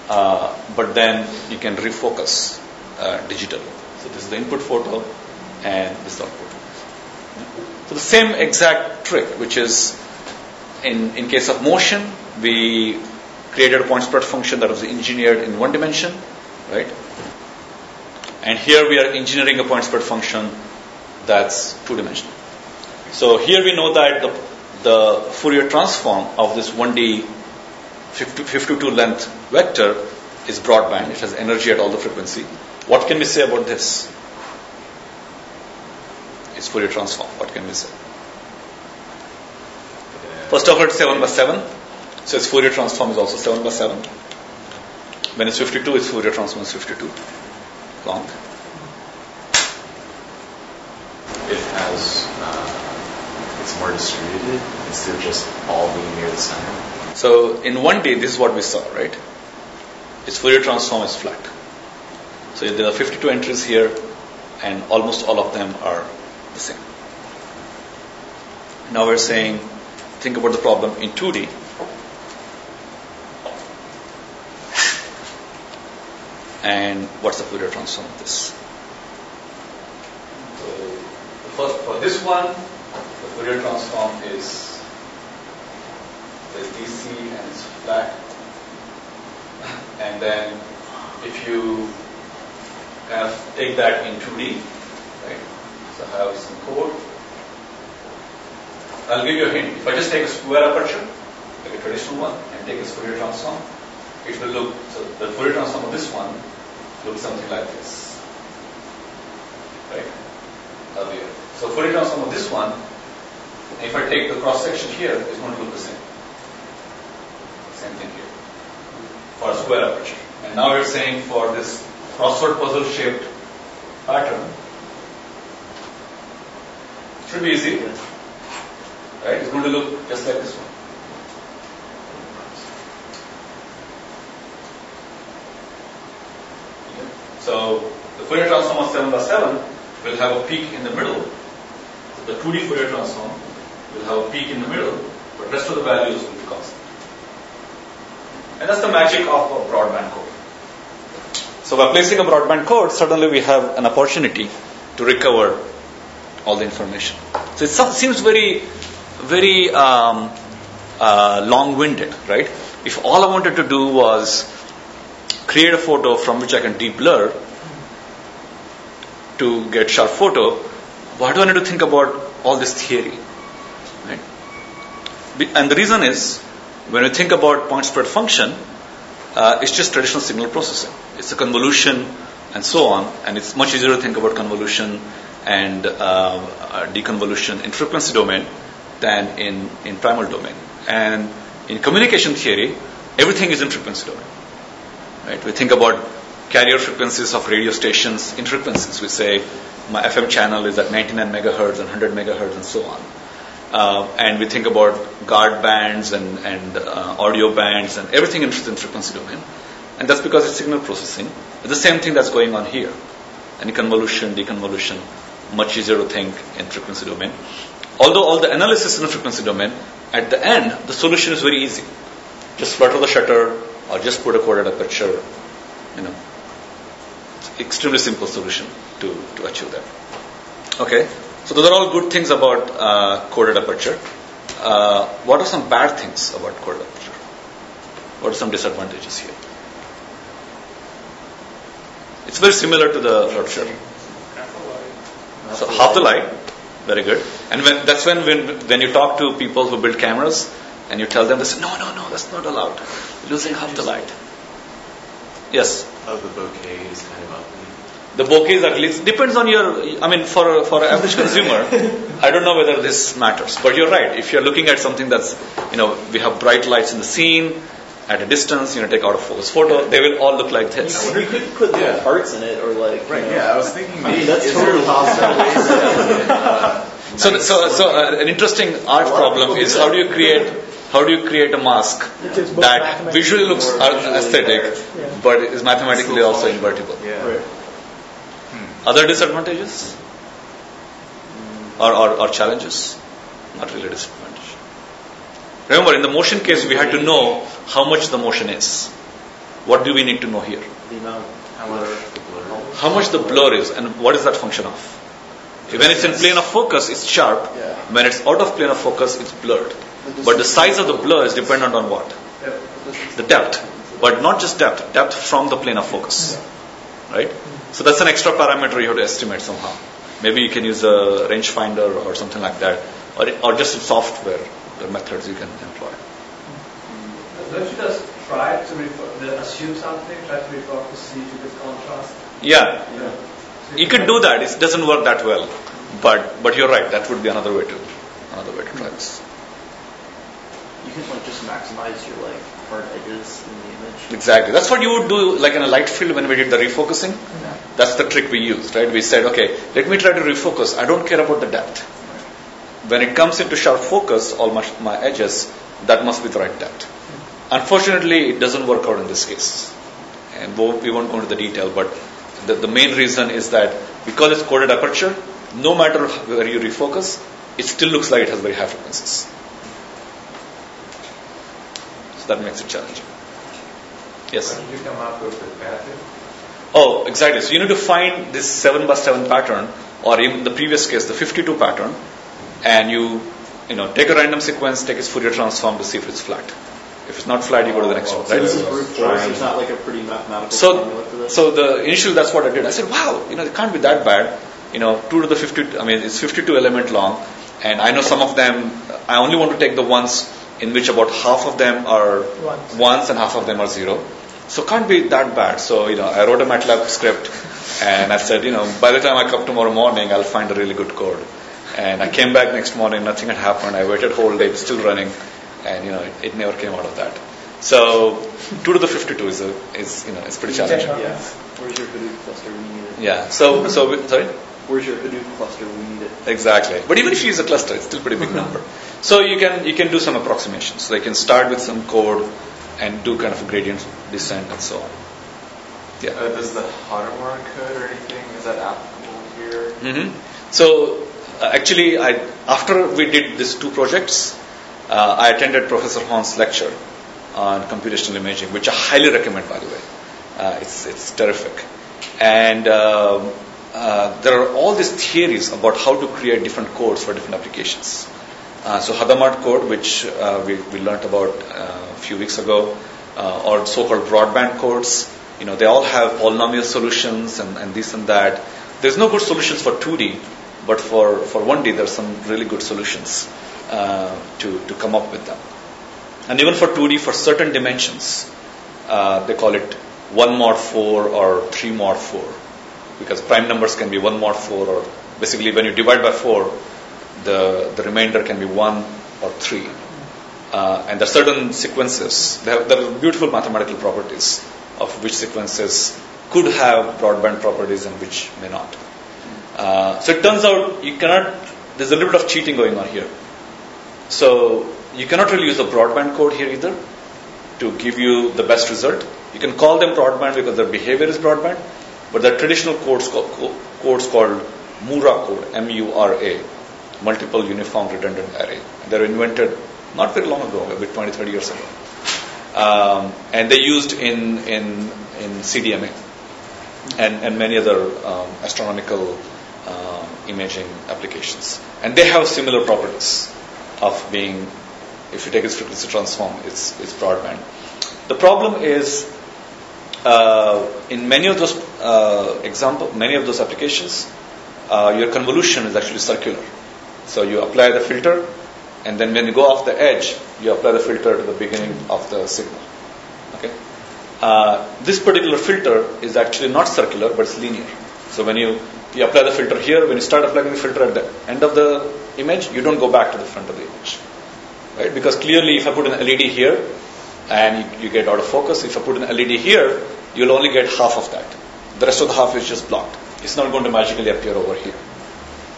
uh, but then you can refocus uh, digitally. So this is the input photo, and this is the output. So the same exact trick, which is in in case of motion, we created a point spread function that was engineered in one dimension, right? And here we are engineering a point spread function that's two dimensional. So here we know that the, the Fourier transform of this 1D 50, 52 length vector is broadband. It has energy at all the frequency. What can we say about this? It's Fourier transform. What can we say? First of all, it's 7 by 7. So its Fourier transform is also 7 by 7. When it's 52, its Fourier transform is 52 long. It has, uh, it's more distributed instead of just all being near the center. So in 1D, this is what we saw, right? Its Fourier transform is flat. So there are 52 entries here, and almost all of them are the same. Now we're saying, think about the problem in 2D. And what's the Fourier transform of this? So first for this one, the Fourier transform is the DC and it's flat. And then if you kind of take that in 2D, right? So I have some code. I'll give you a hint. If I just take a square aperture, like a traditional one, and take its Fourier transform, it will look, so the Fourier transform of this one looks something like this. Right? Earlier. So Fourier transform of this one, if I take the cross section here, it's going to look the same. Same thing here. For a square aperture. And now we're saying for this crossword puzzle shaped pattern, should be easy. Right? It's going to look just like this one. So the Fourier transform of 7 by 7 will have a peak in the middle. So the 2D Fourier transform will have a peak in the middle, but rest of the values will be constant. And that's the magic of a broadband code. So by placing a broadband code, suddenly we have an opportunity to recover all the information. So it seems very, very um, uh, long-winded, right? If all I wanted to do was create a photo from which I can deblur to get sharp photo, why do I need to think about all this theory? Right? And the reason is, when we think about point spread function, uh, it's just traditional signal processing. It's a convolution and so on, and it's much easier to think about convolution and uh, uh, deconvolution in frequency domain than in, in primal domain. And in communication theory, everything is in frequency domain. Right? We think about carrier frequencies of radio stations in frequencies. We say my FM channel is at 99 megahertz and 100 megahertz and so on. Uh, and we think about guard bands and, and uh, audio bands and everything in, frequency domain. And that's because it's signal processing. It's the same thing that's going on here. Any convolution, deconvolution, much easier to think in frequency domain. although all the analysis in the frequency domain, at the end, the solution is very easy. Just flutter the shutter or just put a coded aperture, you know. Extremely simple solution to, to achieve that. Okay, so those are all good things about uh, coded aperture. Uh, what are some bad things about coded aperture? What are some disadvantages here? It's very similar to the aperture. So half the light, very good. And when that's when, when when you talk to people who build cameras and you tell them, they say, no, no, no, that's not allowed. Losing half the light. Yes. Oh, the bokeh is kind of ugly. The bokeh is ugly. It depends on your. I mean, for for an average [laughs] consumer, I don't know whether this matters. But you're right. If you're looking at something that's, you know, we have bright lights in the scene at a distance, you know, take out of focus photo, they will all look like this. You could put little Yeah. hearts in it, or like. Right, you know, yeah, I was thinking I mean, that's is totally there possible. ways uh, So, so, so uh, an interesting art A lot of problem is how do you create how do you create a mask Which is both that mathematically visually looks or aesthetic, Yeah. but is mathematically also invertible? yeah. Right. Hmm. Other disadvantages or, or, or challenges? Not really disadvantage. Remember, in the motion case, we had to know how much the motion is. What do we need to know here? How much the blur? How much the blur is, and what is that function of? When it's in plane of focus, it's sharp. Yeah. When it's out of plane of focus, it's blurred. But the size of the blur is dependent on what? The depth. But not just depth, depth from the plane of focus. Right? So that's an extra parameter you have to estimate somehow. Maybe you can use a rangefinder or something like that, or, or just software the methods you can employ. Don't you just try to refer, assume something, try to refer to see if you get contrast? Yeah, Yeah. you could do that. It doesn't work that well, but but you're right. That would be another way to another way to try this. You can like just maximize your like hard edges in the image. Exactly. That's what you would do, like in a light field when we did the refocusing. That's the trick we used, right? We said, okay, let me try to refocus. I don't care about the depth. When it comes into sharp focus, all my, my edges, that must be the right depth. Unfortunately, it doesn't work out in this case. And we won't go into the detail, but the, the main reason is that because it's coded aperture, no matter where you refocus, it still looks like it has very high frequencies. So that makes it challenging. Yes? How did you come up with the pattern? Oh, exactly. So you need to find this 7 by 7 pattern, or in the previous case, the 52 pattern, and you, you know, take a random sequence, take its Fourier transform to see if it's flat. If it's not flat, you go to the next one, So right? this is brute force. There's not like a pretty mathematical So, formula for this. so the initially that's what I did. I said, wow, you know, it can't be that bad. You know, two to the 50. I mean, it's 52 element long, and I know some of them. I only want to take the ones in which about half of them are Ones. ones and half of them are zero. So can't be that bad. So you know, I wrote a MATLAB script, and I said, you know, by the time I come tomorrow morning, I'll find a really good code. And I came back next morning, nothing had happened. I waited whole day, it's still running, and you know, it, it never came out of that. So two to the 52 is a, is you know, it's pretty challenging. yeah. Where's your Hadoop cluster? We. Yeah. So so sorry. Where's your Hadoop cluster? We need it. Exactly. But even if you use a cluster, it's still a pretty big number. So you can you can do some approximations. So you can start with some code and do kind of a gradient descent and so on. Yeah. Uh, does the Hadamard code or anything, is that applicable here? hmm So uh, actually, I after we did these two projects, uh, I attended Professor Horn's lecture on computational imaging, which I highly recommend, by the way. Uh, it's it's terrific, and um, uh, there are all these theories about how to create different codes for different applications. Uh, so Hadamard code, which uh, we, we learned about uh, a few weeks ago, uh, or so-called broadband codes, you know, they all have polynomial solutions and, and this and that. There's no good solutions for 2D, but for, for 1D, there's some really good solutions to, to come up with them. And even for 2D, for certain dimensions, they call it 1 mod 4 or 3 mod 4, because prime numbers can be 1 mod 4, or basically when you divide by 4, the, the remainder can be 1 or 3. Uh, and there are certain sequences, there, there are beautiful mathematical properties of which sequences could have broadband properties and which may not. Uh, so it turns out you cannot, there's a little bit of cheating going on here. So you cannot really use the broadband code here either to give you the best result. You can call them broadband because their behavior is broadband, but are traditional codes, co- co- codes called Mura code, M-U-R-A, multiple uniform redundant array. They were invented not very long ago, maybe 20, 30 years ago. Um, and they used in, in, in CDMA and, and many other um, astronomical uh, imaging applications. And they have similar properties of being, if you take its frequency transform, it's, it's broadband. The problem is uh, in many of those uh, example, many of those applications, uh, your convolution is actually circular. So you apply the filter, and then when you go off the edge, you apply the filter to the beginning of the signal. Okay. Uh, this particular filter is actually not circular, but it's linear. So when you you apply the filter here, when you start applying the filter at the end of the image, you don't go back to the front of the image, right? Because clearly, if I put an LED here, and you, get out of focus, if I put an LED here, you'll only get half of that. The rest of the half is just blocked. It's not going to magically appear over here.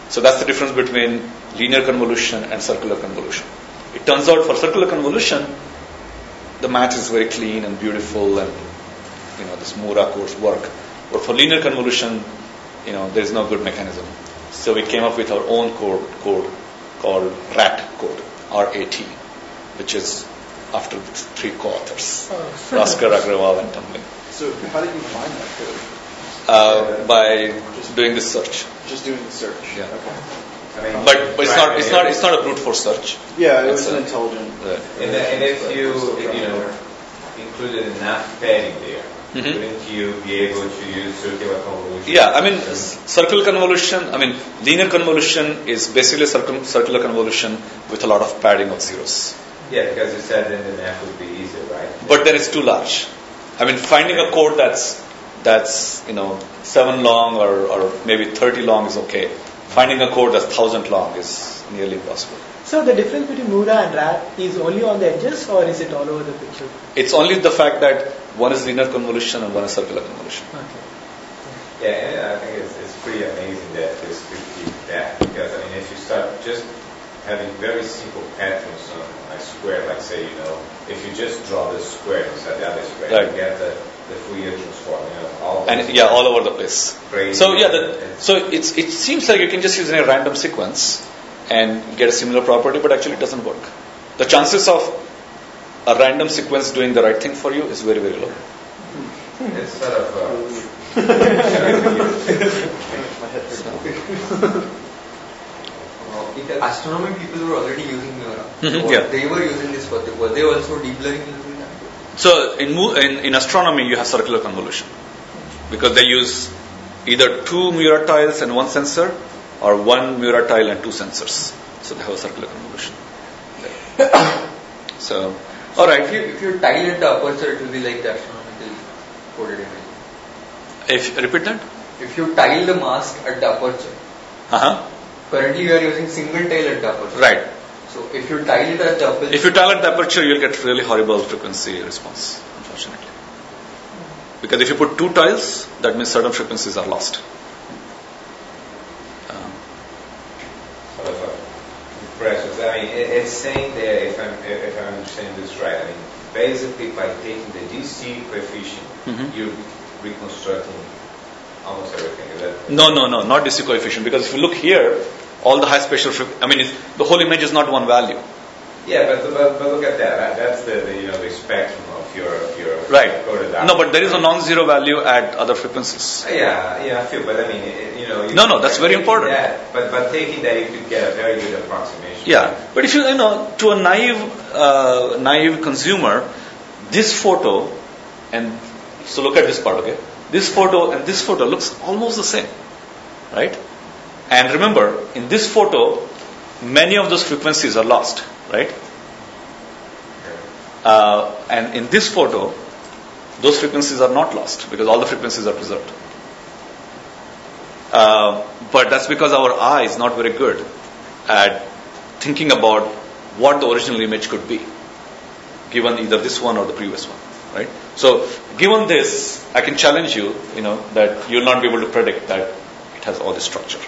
So that's the difference between linear convolution and circular convolution. It turns out for circular convolution, the match is very clean and beautiful and you know this Mura codes work. But for linear convolution, you know, there is no good mechanism. So we came up with our own code, code called RAT code, R-A-T, which is after three co-authors, oh. Raskar, Agrawal, and Tumblin. So how did you find that code? Uh, by just doing the search. Just doing the search. Yeah. Okay. I mean, but, but it's not it's not it's not a brute force search. Yeah, it was an intelligent. Uh, and, and if you if, you know included enough padding there, mm-hmm. wouldn't you be able to use circular convolution? Yeah, I mean circular convolution. I mean linear convolution is basically circum, circular convolution with a lot of padding of zeros. Yeah, because you said then the math would be easier, right? But then it's too large. I mean, finding a code that's that's you know seven long or, or maybe thirty long is okay. Finding a code that's thousand long is nearly impossible. So the difference between Mura and RAT is only on the edges, or is it all over the picture? It's only the fact that one is linear convolution and one is circular convolution. Okay. Yeah, I think it's, it's pretty amazing that this could be that because I mean, if you start just having very simple patterns on a square, like say, you know, if you just draw this square inside the other square, right. you get the, the Fourier transform, you know, all and yeah, all over the place. Crazy. So yeah, the, so it's it seems like you can just use a random sequence and get a similar property, but actually it doesn't work. The chances of a random sequence doing the right thing for you is very very low. It's sort of. Uh, [laughs] [laughs] [laughs] because astronomy people were already using Mura. [laughs] Mm-hmm, yeah. They were using this for were they also deep learning using that? So in, in, in astronomy you have circular convolution because they use either two Mura tiles and one sensor or one Mura tile and two sensors. So they have a circular convolution. so, all right. If you, if you tile at the aperture, it will be like the astronomical coded image. If repeat that. If you tile the mask at the aperture, uh-huh. Currently, we are using single tail at the aperture. Right. So if you tile it at the aperture, if you tile at the aperture, you'll get really horrible frequency response, unfortunately. Because if you put two tiles, that means certain frequencies are lost. Um, impressive. I mean, it's saying there, if I'm, if I'm understanding this right, I mean, basically by taking the DC coefficient, mm-hmm. you're reconstructing almost everything. no, no, no, not DC coefficient. Because if you look here, all the high spatial, I mean, the whole image is not one value. Yeah, but, but, but look at that. That's the, the, you know the spectrum of your of your right. No, but there is a non-zero value at other frequencies. Yeah, yeah, I feel. But I mean, it, you know. You no, no, that's very important. That, but but taking that, you could get a very good approximation. Yeah, but if you you know to a naive uh, naive consumer, this photo, and so look at this part, okay. This photo and this photo looks almost the same, right? And remember, in this photo, many of those frequencies are lost, right? Uh, and in this photo, those frequencies are not lost because all the frequencies are preserved. Uh, but that's because our eye is not very good at thinking about what the original image could be, given either this one or the previous one, right? So, given this, I can challenge you, you know, that you'll not be able to predict that it has all this structure.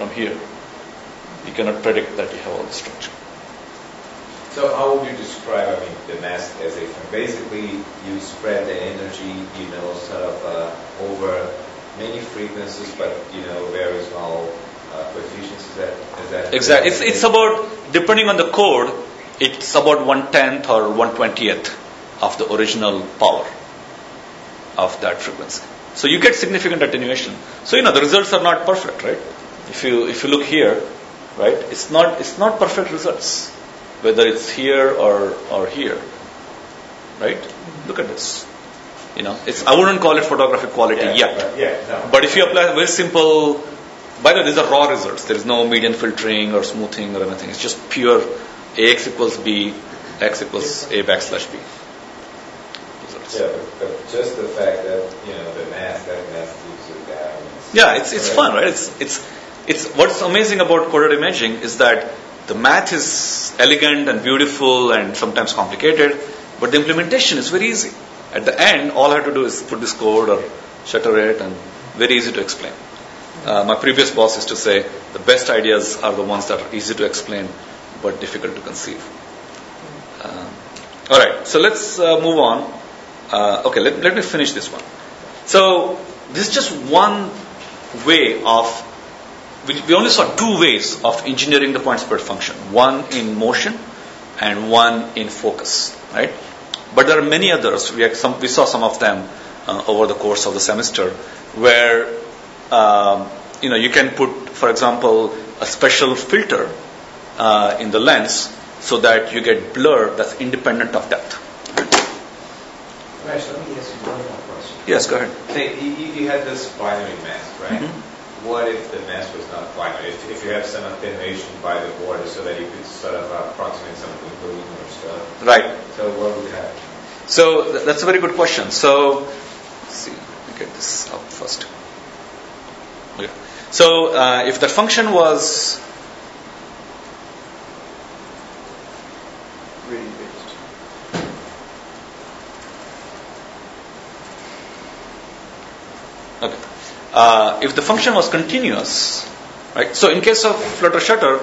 From here. You cannot predict that you have all the structure. So how would you describe, I mean, the mask as if basically you spread the energy, you know, sort of uh, over many frequencies, but you know very small uh, coefficients. Is that is that Exactly. It's, it's about, depending on the code, it's about one tenth or one twentieth of the original power of that frequency. So you get significant attenuation. So you know the results are not perfect, right? If you if you look here, right, it's not it's not perfect results, whether it's here or or here, right? Look at this. You know, it's I wouldn't call it photographic quality Yeah, yet. but- yeah, no. But if you apply very simple, by the way, these are raw results. There is no median filtering or smoothing or anything. It's just pure AX equals B, X equals A backslash B. Yeah, but, but just the fact that you know the math, that math gives you is- Yeah, it's it's fun, right? It's it's it's what's amazing about coded imaging is that the math is elegant and beautiful and sometimes complicated, but the implementation is very easy. At the end, all I have to do is put this code or shutter it, and very easy to explain. Uh, my previous boss used to say the best ideas are the ones that are easy to explain but difficult to conceive. Um, all right, so let's uh, move on. Uh, okay, let, let me finish this one. So this is just one way of. We, we only saw two ways of engineering the point spread function. One in motion, and one in focus. Right? But there are many others. We, some, we saw some of them uh, over the course of the semester, where um, you know you can put, for example, a special filter uh, in the lens so that you get blur that's independent of depth. Ramesh, let me ask you one more question. Yes, go ahead. Say you, you had this binary mask, right? Mhm. What if the mask was not binary? If, if you have some attenuation by the border so that you could sort of approximate something wiggling or stuff. Right. So what would happen? So th- that's a very good question. So let's see, let me get this up first. Okay. So uh, if the function was Gradient based. okay, uh, if the function was continuous, right? So in case of flutter shutter,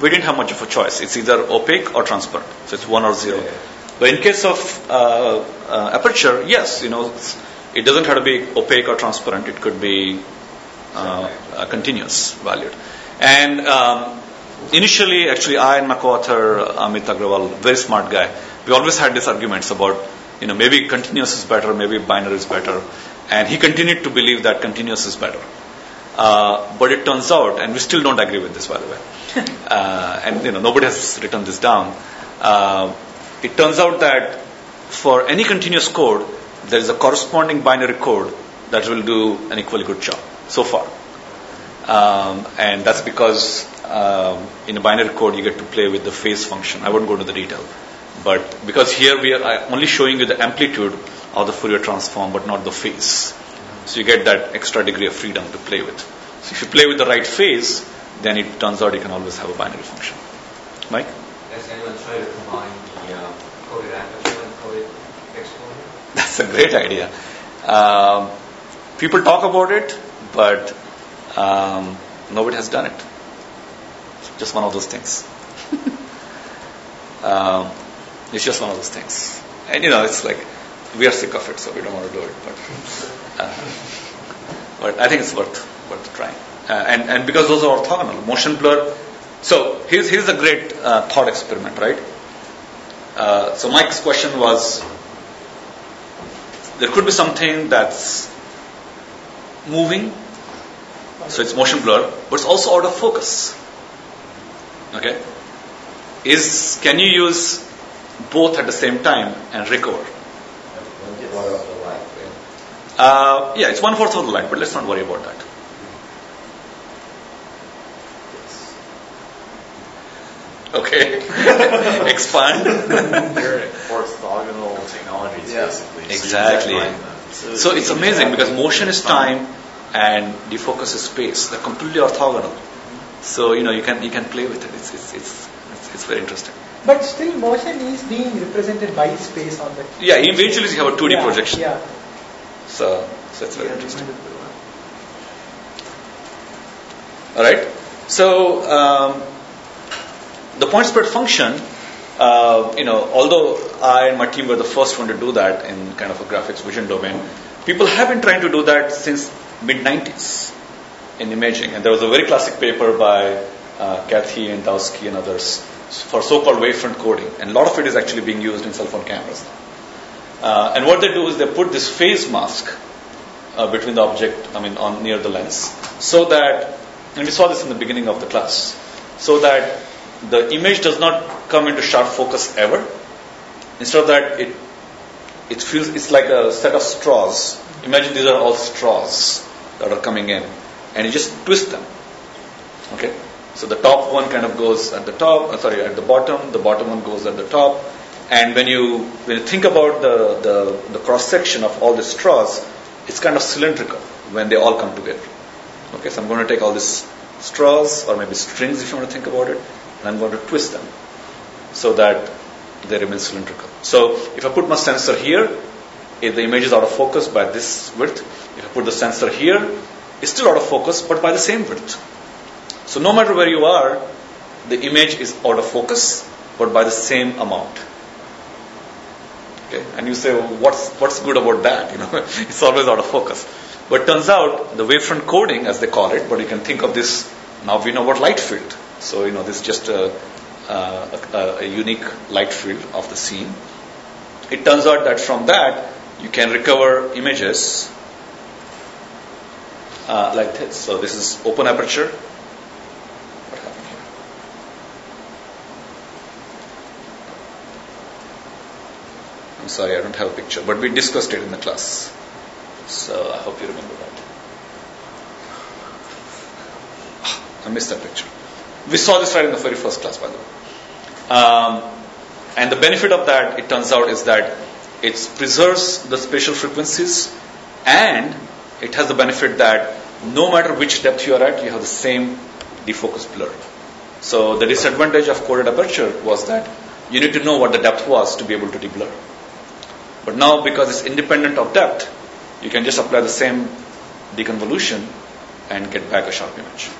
we didn't have much of a choice. It's either opaque or transparent. So it's one or zero. Yeah. But in case of uh, uh, aperture, yes, you know, it's, it doesn't have to be opaque or transparent. It could be uh, uh, continuous valued. And um, initially, actually, I and my co-author Amit Agrawal, very smart guy, we always had these arguments about, you know, maybe continuous is better, maybe binary is better, and he continued to believe that continuous is better. Uh, but it turns out, and we still don't agree with this, by the way, [laughs] uh, and you know nobody has written this down. Uh, it turns out that for any continuous code, there is a corresponding binary code that will do an equally good job so far. Um, and that's because um, in a binary code you get to play with the phase function. I won't go into the detail, but because here we are only showing you the amplitude of the Fourier transform, but not the phase. So you get that extra degree of freedom to play with. So if you play with the right phase, then it turns out you can always have a binary function. Mike? Has anyone tried to combine the um, coded aperture and coded exposure? [laughs] That's a great idea. Um, people talk about it, but um, nobody has done it. It's just one of those things. [laughs] um, it's just one of those things. And you know, it's like we are sick of it, so we don't want to do it. But, uh, but I think it's worth worth trying. Uh, and and because those are orthogonal, motion blur. So here's here's a great uh, thought experiment, right? Uh, so Mike's question was there could be something that's moving, so it's motion blur, but it's also out of focus. Okay? Is can you use both at the same time and recover? One quarter of the light. Uh, yeah, it's one fourth of the light, but let's not worry about that. Okay, [laughs] expand. They're orthogonal technologies, Yeah. basically. So Exactly. combine them. So it's amazing because motion is time and defocus is space. They're completely orthogonal. So you know you can you can play with it. It's it's it's it's, it's very interesting. But still, motion is being represented by space on the. Yeah, eventually you have a 2D Yeah, projection. Yeah. So so it's very interesting. All right. So um, the point spread function, uh, you know, although I and my team were the first one to do that in kind of a graphics vision domain, people have been trying to do that since mid 90s in imaging. And there was a very classic paper by uh, Cathey and Dowski and others for so-called wavefront coding. And a lot of it is actually being used in cell phone cameras. Uh, and what they do is they put this phase mask uh, between the object, I mean, on near the lens, so that, and we saw this in the beginning of the class, so that the image does not come into sharp focus ever. Instead of that, it it feels it's like a set of straws. Imagine these are all straws that are coming in, and you just twist them. Okay, so the top one kind of goes at the top, uh, sorry, at the bottom. The bottom one goes at the top. And when you when you think about the the, the cross section of all the straws, it's kind of cylindrical when they all come together. Okay, so I'm going to take all these straws or maybe strings if you want to think about it, and I'm going to twist them so that they remain cylindrical. So if I put my sensor here, if the image is out of focus by this width, if I put the sensor here, it's still out of focus but by the same width. So no matter where you are, the image is out of focus but by the same amount. Okay, and you say, well, what's what's good about that? [laughs] You know, it's always out of focus. But turns out the wavefront coding, as they call it, but you can think of this. Now we know what light field. So you know, this is just a, a, a unique light field of the scene. It turns out that from that you can recover images uh, like this. So this is open aperture. What happened here? I'm sorry, I don't have a picture, but we discussed it in the class. So I hope you remember that. I missed that picture. We saw this right in the very first class, by the way. Um, and the benefit of that, it turns out, is that it preserves the spatial frequencies and it has the benefit that no matter which depth you are at, you have the same defocus blur. So the disadvantage of coded aperture was that you need to know what the depth was to be able to deblur. But now, because it's independent of depth, you can just apply the same deconvolution and get back a sharp image.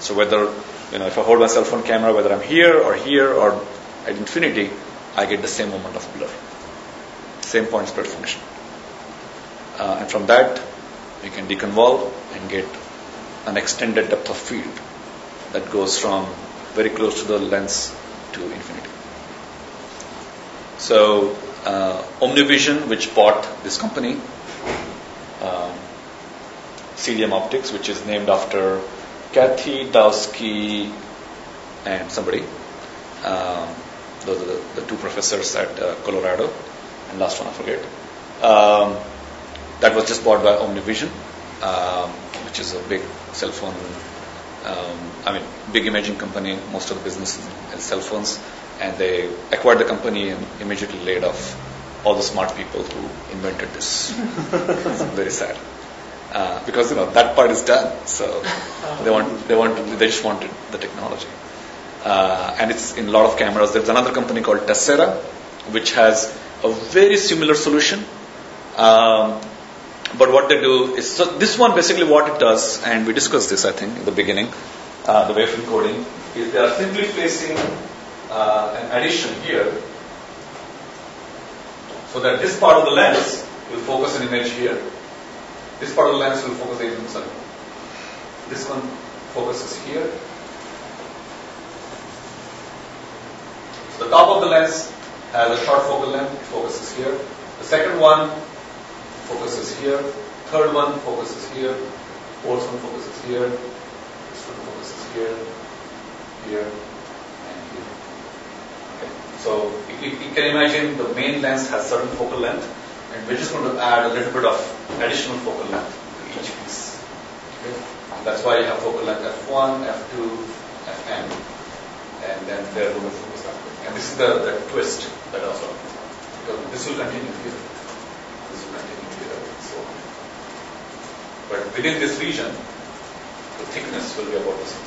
So whether, you know, if I hold my cell phone camera, whether I'm here or here or at infinity, I get the same amount of blur. Same point spread function. Uh, and from that, you can deconvolve and get an extended depth of field that goes from very close to the lens to infinity. So, uh, Omnivision, which bought this company, um, CDM Optics, which is named after Cathey Dowski and somebody. Um, those are the, the, two professors at uh, Colorado, and last one I forget. Um, that was just bought by Omnivision, um, which is a big cell phone, um, I mean, big imaging company. Most of the business is cell phones, and they acquired the company and immediately laid off all the smart people who invented this. very sad. Uh, because you know that part is done, so they want they want they just wanted the technology, uh, and it's in a lot of cameras. There's another company called Tessera, which has a very similar solution. Um, but what they do is so this one basically what it does, and we discussed this I think in the beginning, uh, the wave coding is they are simply placing Uh, an addition here, so that this part of the lens will focus an image here. This part of the lens will focus the image. Sorry. This one focuses here. So the top of the lens has a short focal length, it focuses here. The second one focuses here. Third one focuses here. Fourth one focuses here. This one focuses here, here. So you, you can imagine the main lens has certain focal length, and we're just going to add a little bit of additional focal length to each piece. Okay. That's why you have focal length f1, f2, fn, and then they're going to focus that. And this is the, the twist that also, because this will continue here. This will continue here, so on. But within this region, the thickness will be about the same.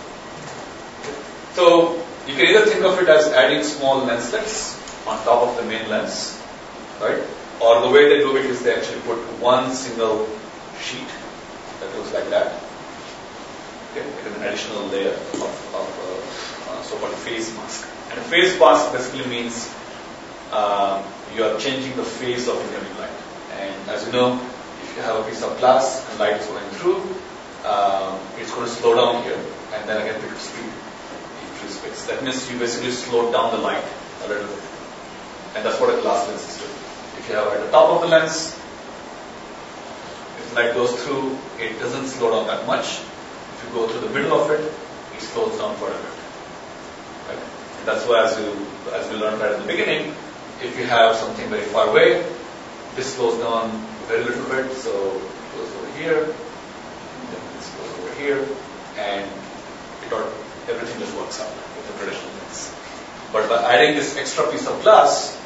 So you can either think of it as adding small lenslets on top of the main lens, right? Or the way they do it is they actually put one single sheet that looks like that. Okay, with an additional layer of, of uh, uh, so-called phase mask. And a phase mask basically means uh, you are changing the phase of incoming light. And as you know, if if you have a piece of glass and light is going through, um, it's going to slow down here and then again pick up speed. That means you basically slow down the light a little bit. And that's what a glass lens is doing. If you have at the top of the lens, if light goes through, it doesn't slow down that much. If you go through the middle of it, it slows down quite a bit. Right? And that's why, as you as we learned right at the beginning, if you have something very far away, this slows down very little bit. So it goes over here, then this goes over here, and it everything just works out with the traditional lens. But by adding this extra piece of glass,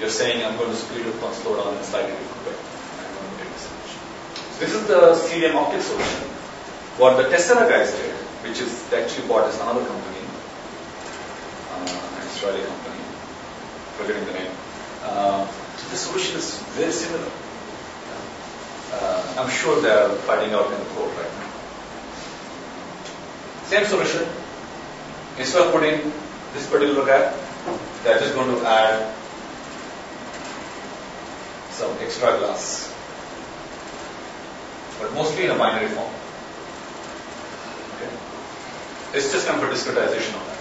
you're saying I'm going to speed up and slow down in a slightly different way. I'm going to make this solution. So this is the CDM optic solution. What the Tessera guys did, which is actually bought is another company, uh, an Israeli company, forgetting the name. Uh, the solution is very similar. Uh, I'm sure they are fighting out in the court right now. Same solution. Instead of putting this particular guy, they're just going to add some extra glass. But mostly in a binary form. Okay. It's just kind of a discretization of that.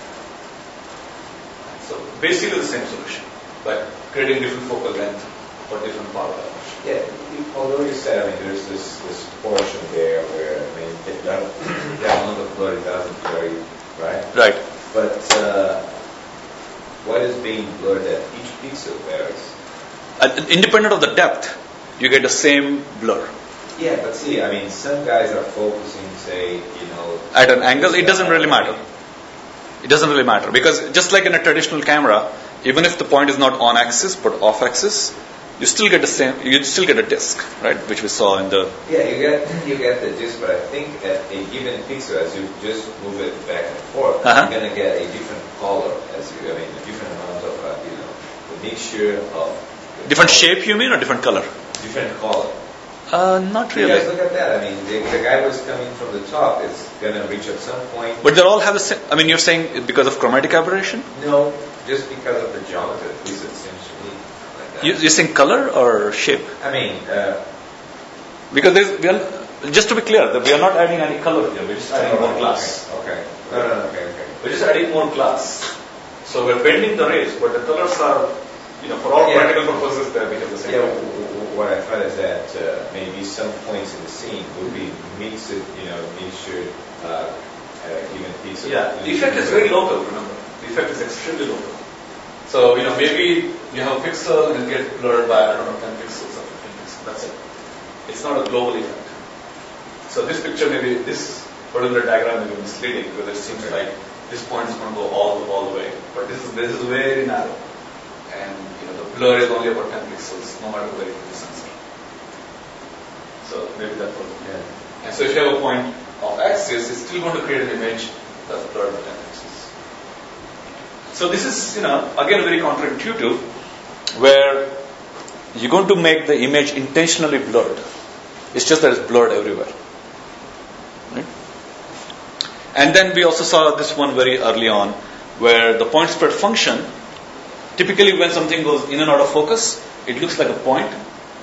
So basically the same solution, but creating different focal length for different power levels. Yeah, although you said, I mean, there's this, this portion there where, I mean, it doesn't, the amount of blur doesn't vary, right? Right. But uh, what is being blurred at each pixel varies. Uh, independent of the depth, you get the same blur. Yeah, but see, I mean, some guys are focusing, say, you know, At an angle, it doesn't really matter. It doesn't really matter because just like in a traditional camera, even if the point is not on axis but off axis, you still get the same. You still get a disc, right? Which we saw in the. Yeah, you get [laughs] you get the disc, but I think at a given pixel, as you just move it back and forth, Uh-huh. you're gonna get a different color. As you, I mean, a different amount of, uh, you know, the mixture of Different shape, you mean, or different color? different color. Uh, not really. look at that. I mean, the, the guy who's coming from the top is gonna reach at some point. But they all have the same. I mean, you're saying because of chromatic aberration? No, just because of the geometry. At least it seems to me like that. You, you're saying color or shape? I mean, uh, Because there's, we are, just to be clear, that we are not adding any color here. We're just adding more glass. Okay. No, no, no, okay, okay. We're just adding more glass. So we're bending the rays, but the colors are, you know, for all Yeah. practical purposes, they behave the same. Yeah, way. w- w- what I thought is that uh, maybe some points in the scene would be mixed, you know, mixture uh, at a given Yeah, the effect is very local, remember. The effect is extremely local. So, you know, maybe you have a pixel and it gets blurred by, I don't know, 10 pixels or 15 pixels. That's it. It's not a global effect. So this picture maybe, this particular diagram may be misleading because it seems like this point is going to go all, all the way. But this is, this is very narrow. And, you know, the blur is only about 10 pixels, no matter where you put the sensor. So maybe that was, Yeah. and so if you have a point of axis, it's still going to create an image that's blurred an axis. So this is, you know, again very counterintuitive, where you're going to make the image intentionally blurred. It's just that it's blurred everywhere. Right? And then we also saw this one very early on, where the point spread function, typically when something goes in and out of focus, it looks like a point.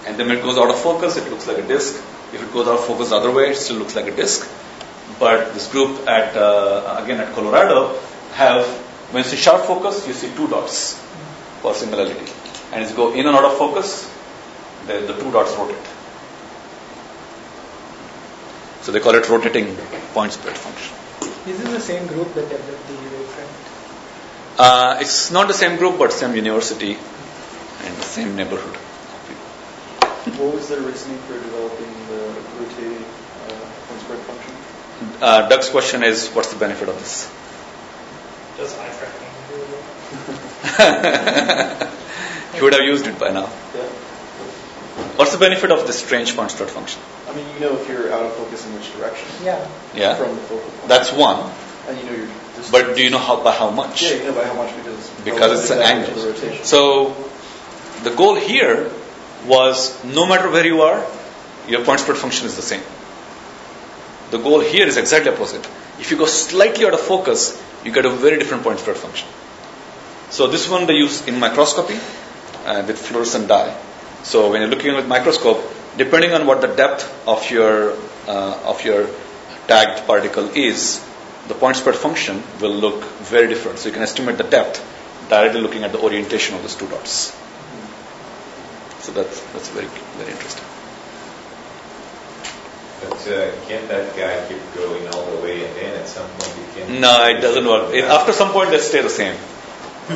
and then when it goes out of focus, it looks like a disk. If it goes out of focus the other way, it still looks like a disk. But this group at uh, again at Colorado have when you see sharp focus, you see two dots for similarity, and as you go in and out of focus, the, the two dots rotate. So they call it rotating point spread function. Is this the same group that developed the wavefront? Uh, it's not the same group, but same university and the same neighborhood. What was their reasoning for developing the rotating uh, point spread function? Uh, Doug's question is, what's the benefit of this? Does eye tracking do it? he would have used it by now. Yeah. What's the benefit of this strange point spread function? I mean, you know if you're out of focus in which direction Yeah. Yeah, from the focal point. that's one. And you know your distance. But do you know how by how much? Yeah, you know by how much because Because it's an angle. the. So the goal here was no matter where you are, your point spread function is the same. The goal here is exactly opposite. If you go slightly out of focus, you get a very different point spread function. So this one they use in microscopy uh, with fluorescent dye. So when you're looking with microscope, depending on what the depth of your uh, of your tagged particle is, the point spread function will look very different. So you can estimate the depth directly looking at the orientation of those two dots. So that's that's very very interesting. But uh, can that guy keep going all the way and then at some point you can... No, it doesn't work. It, after some point, they stay the same.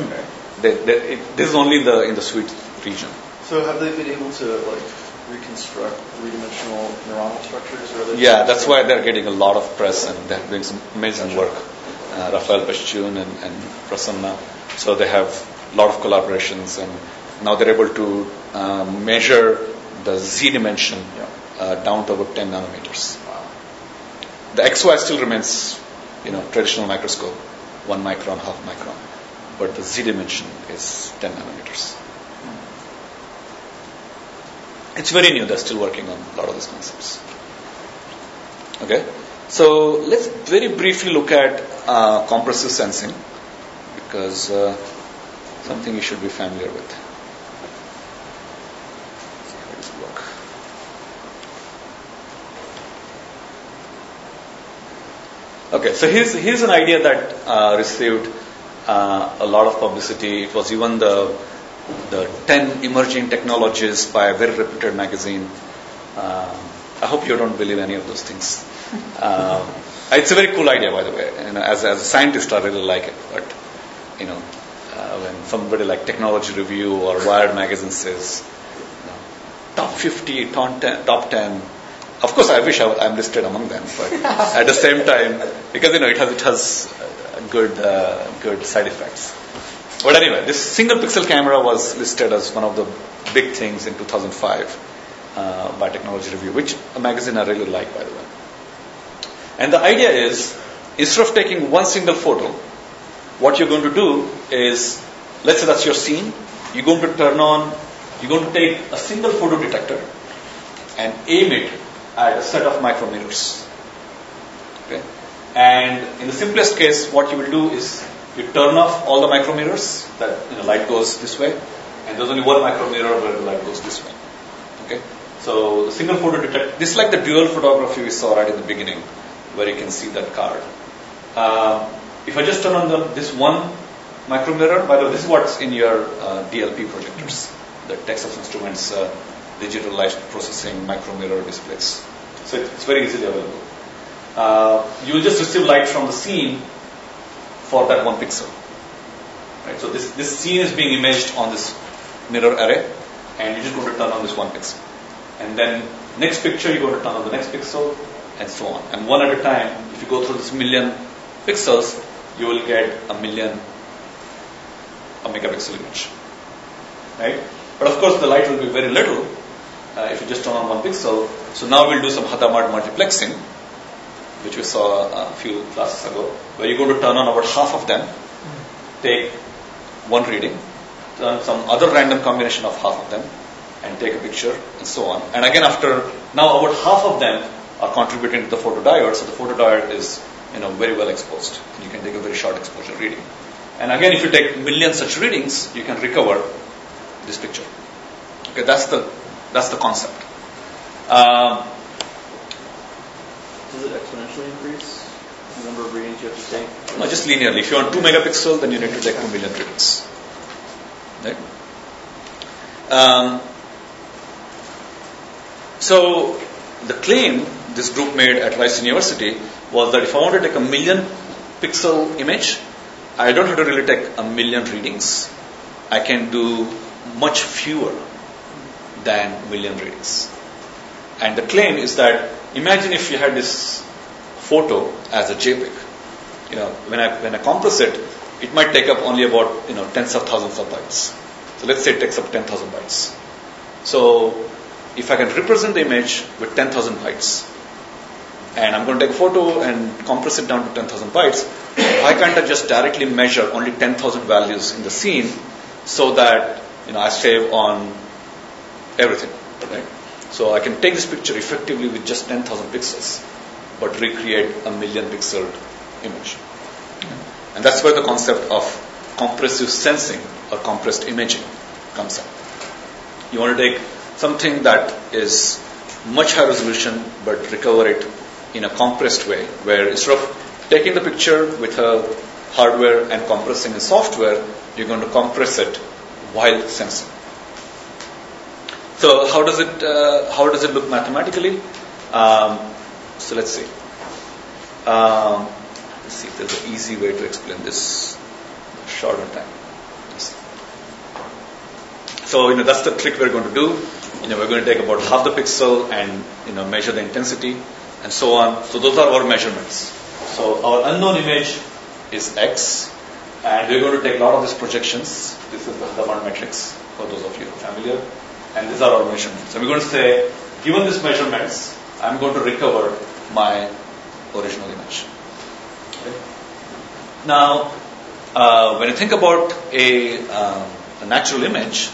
Okay. They, they, it, this is only in the in the sweet region. So have they been able to like reconstruct three-dimensional neuronal structures? Yeah, that's why they're getting a lot of press and they're doing some amazing work. Uh, Rafael Piestun and, and Prasanna. So they have a lot of collaborations and now they're able to uh, measure the z dimension uh, down to about 10 nanometers. The XY still remains, you know, traditional microscope, one micron, half micron, but the z dimension is 10 nanometers. It's very new. They're still working on a lot of these concepts. Okay, so let's very briefly look at uh, compressive sensing because uh, something you should be familiar with. Okay, so here's here's an idea that uh, received uh, a lot of publicity. It was even the the 10 emerging technologies by a very reputed magazine. Um, I hope you don't believe any of those things. Um, it's a very cool idea, by the way. And as, as a scientist, I really like it. But, you know, uh, when somebody like Technology Review or Wired magazine says, you know, top 50, top 10, top 10, of course, I wish I, I'm listed among them, but at the same time, because you know it has it has uh, good uh, good side effects. But anyway, this single pixel camera was listed as one of the big things in 2005 uh, by Technology Review, which a magazine I really like, by the way. And the idea is, instead of taking one single photo, what you're going to do is, let's say that's your scene, you're going to turn on, you're going to take a single photo detector and aim it at a set of micromirrors. Okay? And in the simplest case, what you will do is you turn off all the micromirrors, that you know, light goes this way, and there's only one micromirror where the light goes this way. Okay? So the single photo detector, this is like the dual photography we saw right in the beginning, where you can see that card. Uh, if I just turn on the, this one micromirror, by the way, this is what's in your uh, DLP projectors, the Texas Instruments uh, digital light processing micromirror displays. So it's very easily available. Uh, you will just receive light from the scene for that one pixel. Right? So this, this scene is being imaged on this mirror array, and you're just going to turn on this one pixel. And then next picture, you're going to turn on the next pixel, and so on. And one at a time, if you go through this million pixels, you will get a million, a megapixel image. Right? But of course, the light will be very little uh, if you just turn on one pixel. So now we'll do some Hadamard multiplexing, which we saw a few classes ago, where you're going to turn on about half of them, take one reading, turn some other random combination of half of them, and take a picture, and so on. And again, after now about half of them are contributing to the photodiode, so the photodiode is you know very well exposed. And you can take a very short exposure reading. And again, if you take millions such readings, you can recover this picture. Okay, that's the that's the concept. Um, Does it exponentially increase the number of readings you have to take? no, just linearly. If you want two megapixel, then you need to take two million readings. Right? Um, so the claim this group made at Rice University was that if I want to take a million pixel image, I don't have to really take a million readings. I can do much fewer than million readings. And the claim is that imagine if you had this photo as a JPEG. You know, when I when I compress it, it might take up only about you know tens of thousands of bytes. So let's say it takes up 10,000 bytes. So if I can represent the image with 10,000 bytes, and I'm going to take a photo and compress it down to 10,000 bytes, why can't I just directly measure only 10,000 values in the scene so that you know I save on everything, right? So I can take this picture effectively with just 10,000 pixels, but recreate a million pixel image. And that's where the concept of compressive sensing or compressed imaging comes in. You want to take something that is much higher resolution but recover it in a compressed way, where instead of taking the picture with a hardware and compressing in software, you're going to compress it while sensing. So how does it uh, how does it look mathematically? Um, so let's see. Um, let's see if there's an easy way to explain this short on time. So you know that's the trick we're going to do. You know we're going to take about half the pixel and you know measure the intensity and so on. So those are our measurements. So our unknown image is x, and we're going to take a lot of these projections. This is the Hadamard matrix for those of you familiar and these are our measurements. So we're going to say, given these measurements, I'm going to recover my original image. Okay. Now, uh, when you think about a, um, a natural image,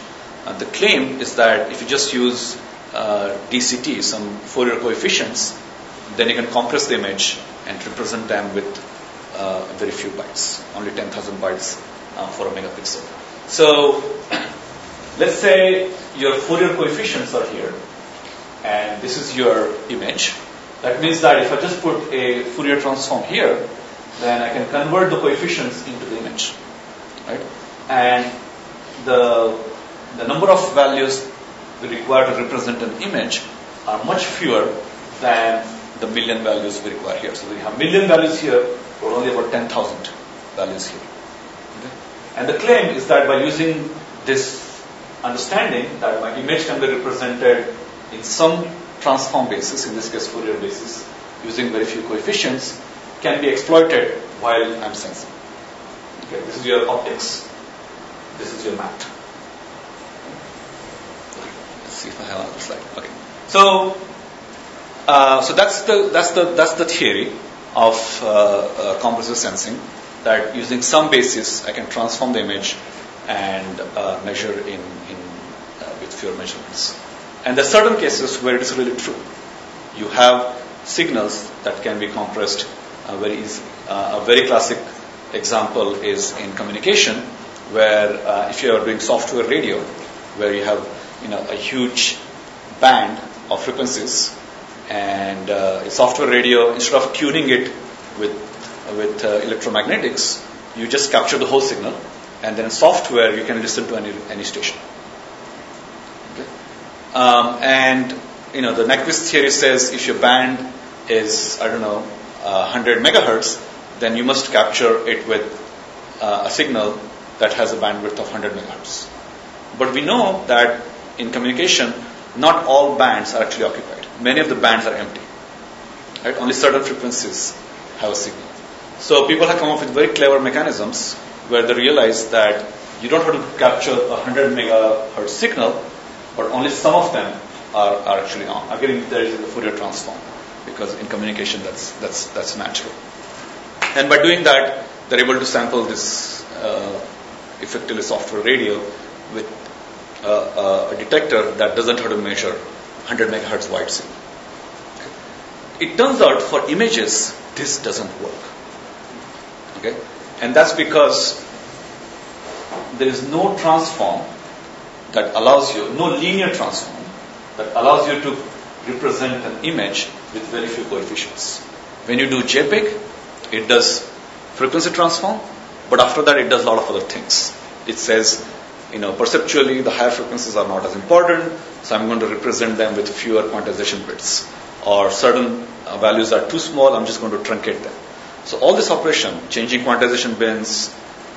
uh, the claim is that if you just use uh, DCT, some Fourier coefficients, then you can compress the image and represent them with uh, very few bytes, only 10,000 bytes uh, for a megapixel. So Let's say your Fourier coefficients are here, and this is your image. That means that if I just put a Fourier transform here, then I can convert the coefficients into the image, right? And the the number of values we require to represent an image are much fewer than the million values we require here. So we have million values here, but only about 10,000 values here. Okay? And the claim is that by using this understanding that my image can be represented in some transform basis, in this case Fourier basis, using very few coefficients, can be exploited while I'm sensing. Okay, this is your optics. This is your math. Let's see if I have another slide. Okay. So, uh, so that's the that's the that's the theory of uh, uh, compressive sensing. That using some basis, I can transform the image and uh, measure in, in uh, with fewer measurements. And there are certain cases where it is really true. You have signals that can be compressed uh, very easily. Uh, a very classic example is in communication, where uh, if you are doing software radio, where you have you know a huge band of frequencies, and uh, software radio instead of tuning it with with electromagnetics, you just capture the whole signal and then software you can listen to any, any station. Okay? Um, and you know the Nyquist theory says if your band is I don't know uh, 100 megahertz, then you must capture it with uh, a signal that has a bandwidth of 100 megahertz. But we know that in communication, not all bands are actually occupied. Many of the bands are empty. Right? Only certain frequencies have a signal. So people have come up with very clever mechanisms where they realized that you don't have to capture a 100 megahertz signal, but only some of them are, are actually on. Again, there is a Fourier transform because in communication that's, that's, that's natural. And by doing that, they're able to sample this uh, effectively software radio with uh, uh, a detector that doesn't have to measure 100 megahertz wide signal. It turns out for images, this doesn't work. Okay? And that's because there is no transform that allows you, no linear transform that allows you to represent an image with very few coefficients. When you do JPEG, it does frequency transform, but after that it does a lot of other things. It says, you know, perceptually the higher frequencies are not as important, so I'm going to represent them with fewer quantization bits. Or certain values are too small, I'm just going to truncate them. So all this operation, changing quantization bins,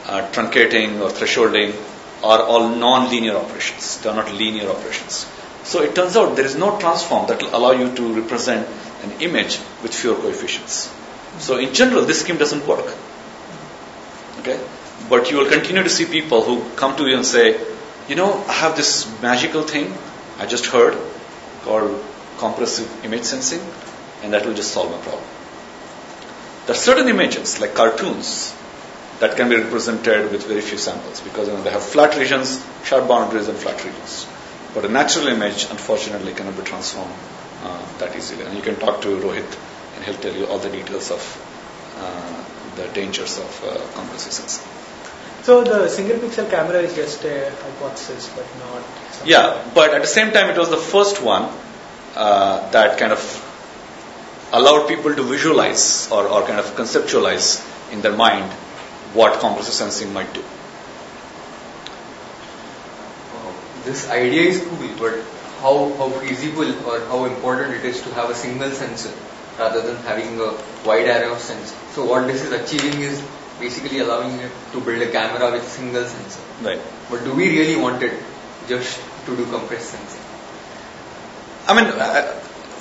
uh, truncating or thresholding, are all non-linear operations. They are not linear operations. So it turns out there is no transform that will allow you to represent an image with fewer coefficients. So in general, this scheme doesn't work. Okay? But you will continue to see people who come to you and say, you know, I have this magical thing I just heard called compressive image sensing, and that will just solve my problem. There are certain images, like cartoons, that can be represented with very few samples because you know, they have flat regions, sharp boundaries, and flat regions. But a natural image, unfortunately, cannot be transformed uh, that easily. And you can talk to Rohit, and he'll tell you all the details of uh, the dangers of uh, compressive sensing. So the single pixel camera is just a hypothesis, but not. Yeah, but at the same time, it was the first one uh, that kind of allowed people to visualize or, or kind of conceptualize in their mind what compressive sensing might do. This idea is cool, but how, how feasible or how important it is to have a single sensor rather than having a wide array of sensors. So what this is achieving is basically allowing you to build a camera with a single sensor. Right. But do we really want it just to do compressed sensing? I mean,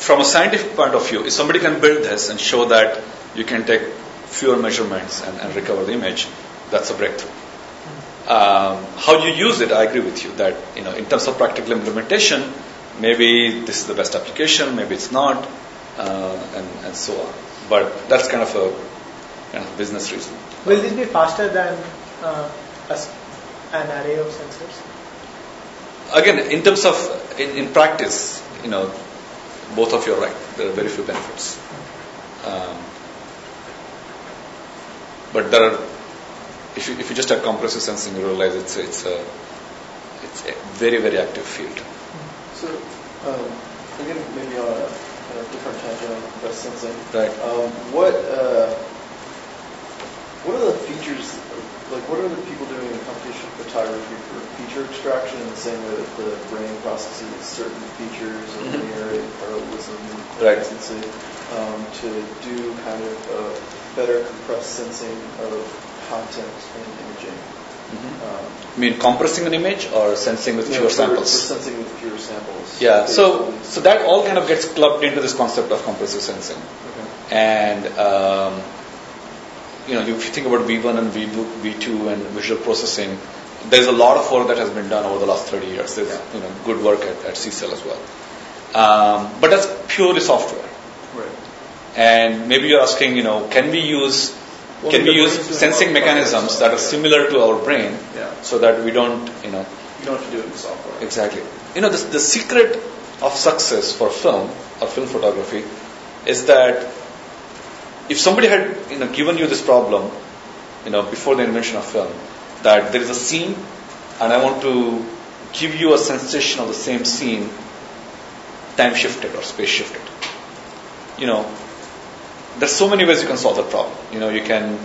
from a scientific point of view, if somebody can build this and show that you can take fewer measurements and, and recover the image, that's a breakthrough. Um, how you use it, I agree with you that you know, in terms of practical implementation, maybe this is the best application, maybe it's not, uh, and, and so on. But that's kind of a kind of business reason. Will this be faster than uh, an array of sensors? Again, in terms of in, in practice, you know, both of you are right. There are very few benefits. Um, but there are, if you, if you just have compressive sensing, you realize it's a, it's a it's a very very active field. So, um, again, maybe on a, on a different tangent on compressed sensing. Right. Um, what uh, what are the features? Like, what are the people doing in computational photography for feature extraction in the same way that the brain processes certain features of Mhm. linearity, parallelism, Right. consistency, um, to do kind of better compressed sensing of content and imaging? Um, I mean, compressing an image or sensing with fewer samples. Sensing with fewer samples. Yeah, so so that all kind of gets clubbed into this concept of compressive sensing. And um, you know, if you think about V1 and V2, V2 and visual processing, there's a lot of work that has been done over the last 30 years. There's you know good work at, at CSAIL as well. Um, but that's purely software. Right. And maybe you're asking, you know, can we use Well, can we use sensing a lot of mechanisms that are similar to our brain, Yeah. so that we don't, you know, You don't have to do it in software. Exactly. You know, the, the secret of success for film or film photography is that if somebody had you know given you this problem, you know, before the invention of film, that there is a scene and I want to give you a sensation of the same scene time shifted or space shifted. You know, there's so many ways you can solve that problem. You know, you can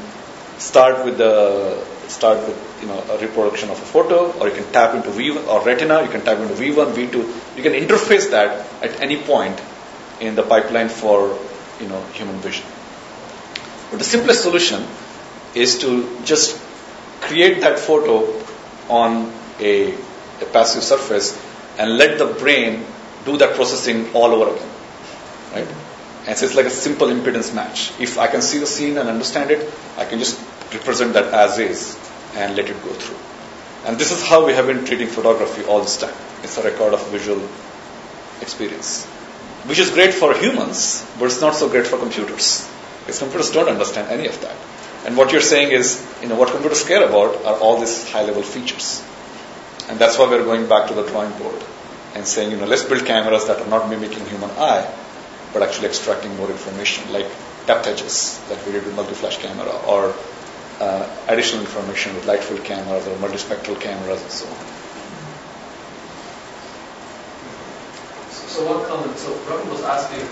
start with the start with you know a reproduction of a photo, or you can tap into V or Retina. You can tap into V1, V2. You can interface that at any point in the pipeline for you know human vision. But the simplest solution is to just create that photo on a, a passive surface and let the brain do that processing all over again. Right? And so it's like a simple impedance match. If I can see the scene and understand it, I can just represent that as is and let it go through. And this is how we have been treating photography all this time. It's a record of visual experience, which is great for humans, but it's not so great for computers. Because computers don't understand any of that. And what you're saying is, you know, what computers care about are all these high-level features. And that's why we're going back to the drawing board and saying, you know, let's build cameras that are not mimicking human eye, but actually extracting more information, like depth edges that we did with multi-flash camera, or uh, additional information with light-field cameras or multispectral cameras and so on. So, so one comment. So Robin was asking,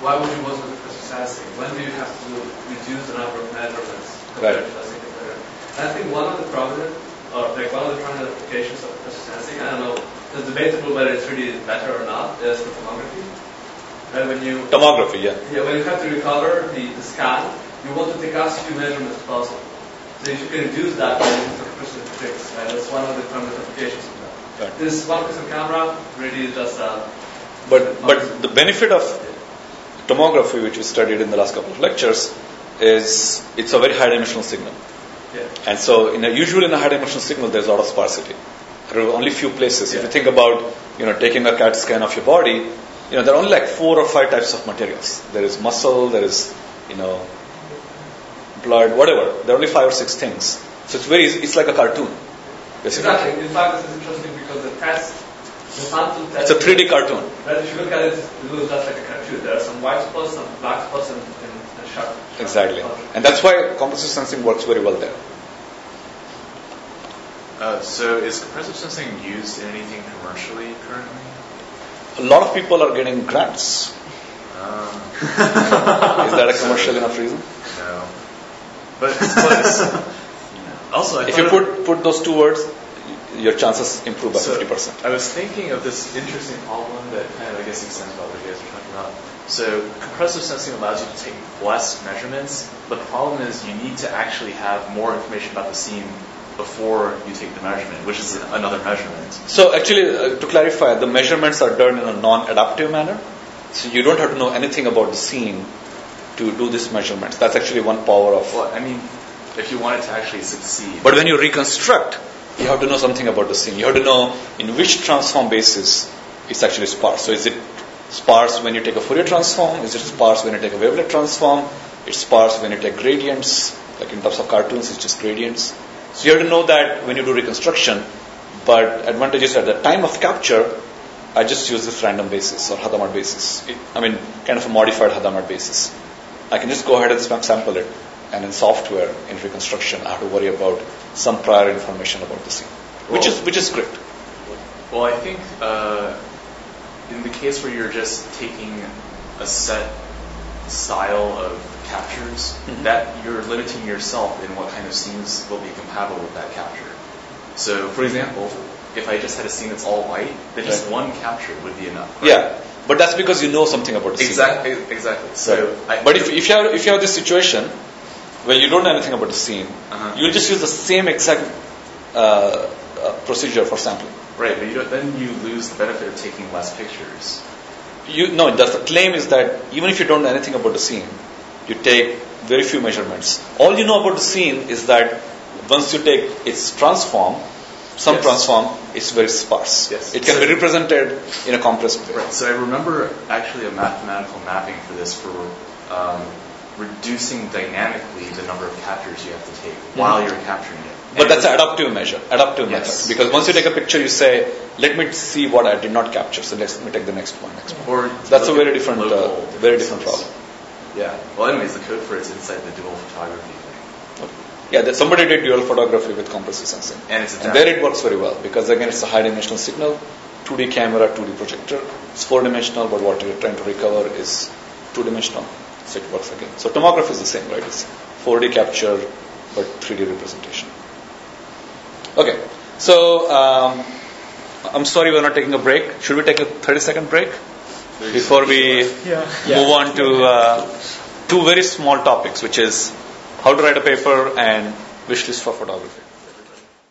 why would you want to compressive sensing? When do you have to reduce the number of measurements compared Right. to better? And I think one of the prominent, or like one of the prominent applications of sensing, I don't know, it's debatable whether it's really better or not, is for tomography. Right? When you Tomography, yeah. yeah, when you have to recover the, the scan, you want to take as few measurements as possible. So if you can reduce that, then you can compressive fix. Right? That's one of the prominent applications of that. Right. This one pixel camera really is just uh, But but the benefit of tomography, which we studied in the last couple of lectures, is it's a very high dimensional signal. Yeah. And so, in a, usually in a high dimensional signal, there's a lot of sparsity. There are only few places. If you think about, you know, taking a CAT scan of your body, you know, there are only like four or five types of materials. There is muscle, there is, you know, blood, whatever. There are only five or six things. So it's very, it's like a cartoon. Basically. Exactly. In fact, this is interesting because the test, It's a 3D cartoon. Right, if you look at it, it looks just like a cartoon. There are some white spots, some black spots, and, and, and sharp. Exactly. And that's why compressive sensing works very well there. Uh, so is compressive sensing used in anything commercially currently? a lot of people are getting grants. Is that a commercial enough reason? No. But it's close. [laughs] also, I If you put, put those two words, your chances improve by So, 50%. I was thinking of this interesting problem that kind of, I guess, extends about what you guys are talking about. So, compressive sensing allows you to take less measurements, but the problem is you need to actually have more information about the scene before you take the measurement, which is another measurement. So actually, uh, to clarify, the measurements are done in a non-adaptive manner. So you don't have to know anything about the scene to do these measurements. That's actually one power of. Well, I mean, if you want it to actually succeed. But when you reconstruct, you have to know something about the scene. You have to know in which transform basis it's actually sparse. So is it sparse when you take a Fourier transform? Is it sparse when you take a wavelet transform? It's sparse when you take gradients. Like in terms of cartoons, it's just gradients. So you have to know that when you do reconstruction. But advantage is at the time of capture, I just use this random basis or Hadamard basis. It, I mean, kind of a modified Hadamard basis. I can just go ahead and sample it, and in software, in reconstruction, I have to worry about some prior information about the scene, which is which is great. Well, I think uh, in the case where you're just taking a set style of captures, Mhm. that you're limiting yourself in what kind of scenes will be compatible with that capture. So, for example, if I just had a scene that's all white, then just Right. one capture would be enough. Yeah, but that's because you know something about the scene. Exactly. Exactly. So, I, But if, if you have if you have this situation where you don't know anything about the scene, Uh-huh. you'll just use the same exact uh, uh, procedure for sampling. right, but you don't, then you lose the benefit of taking less pictures. You no, the, the claim is that even if you don't know anything about the scene, you take very few measurements. All you know about the scene is that once you take its transform, some Yes. transform, it's very sparse. Yes. It can be represented in a compressed way. Right. So I remember actually a mathematical mapping for this for um, reducing dynamically the number of captures you have to take while you're capturing it. But And that's an adaptive measure, adaptive Yes. method. Because once you take a picture, you say, "Let me see what I did not capture." So let me take the next one, next one. Or That's a very different, uh, very different problem. Yeah. Well, anyways, the code for it's inside the dual photography thing. Yeah, that somebody did dual photography with compressive sensing, And it's and there it works very well because again, it's a high dimensional signal, 2D camera, 2D projector. It's four dimensional, but what you're trying to recover is two dimensional, so it works again. So tomography is the same, right? It's 4D capture, but 3D representation. Okay, so um, I'm sorry we're not taking a break. Should we take a 30 second break before we Yeah. move on to uh, two very small topics, which is how to write a paper and wish list for photography?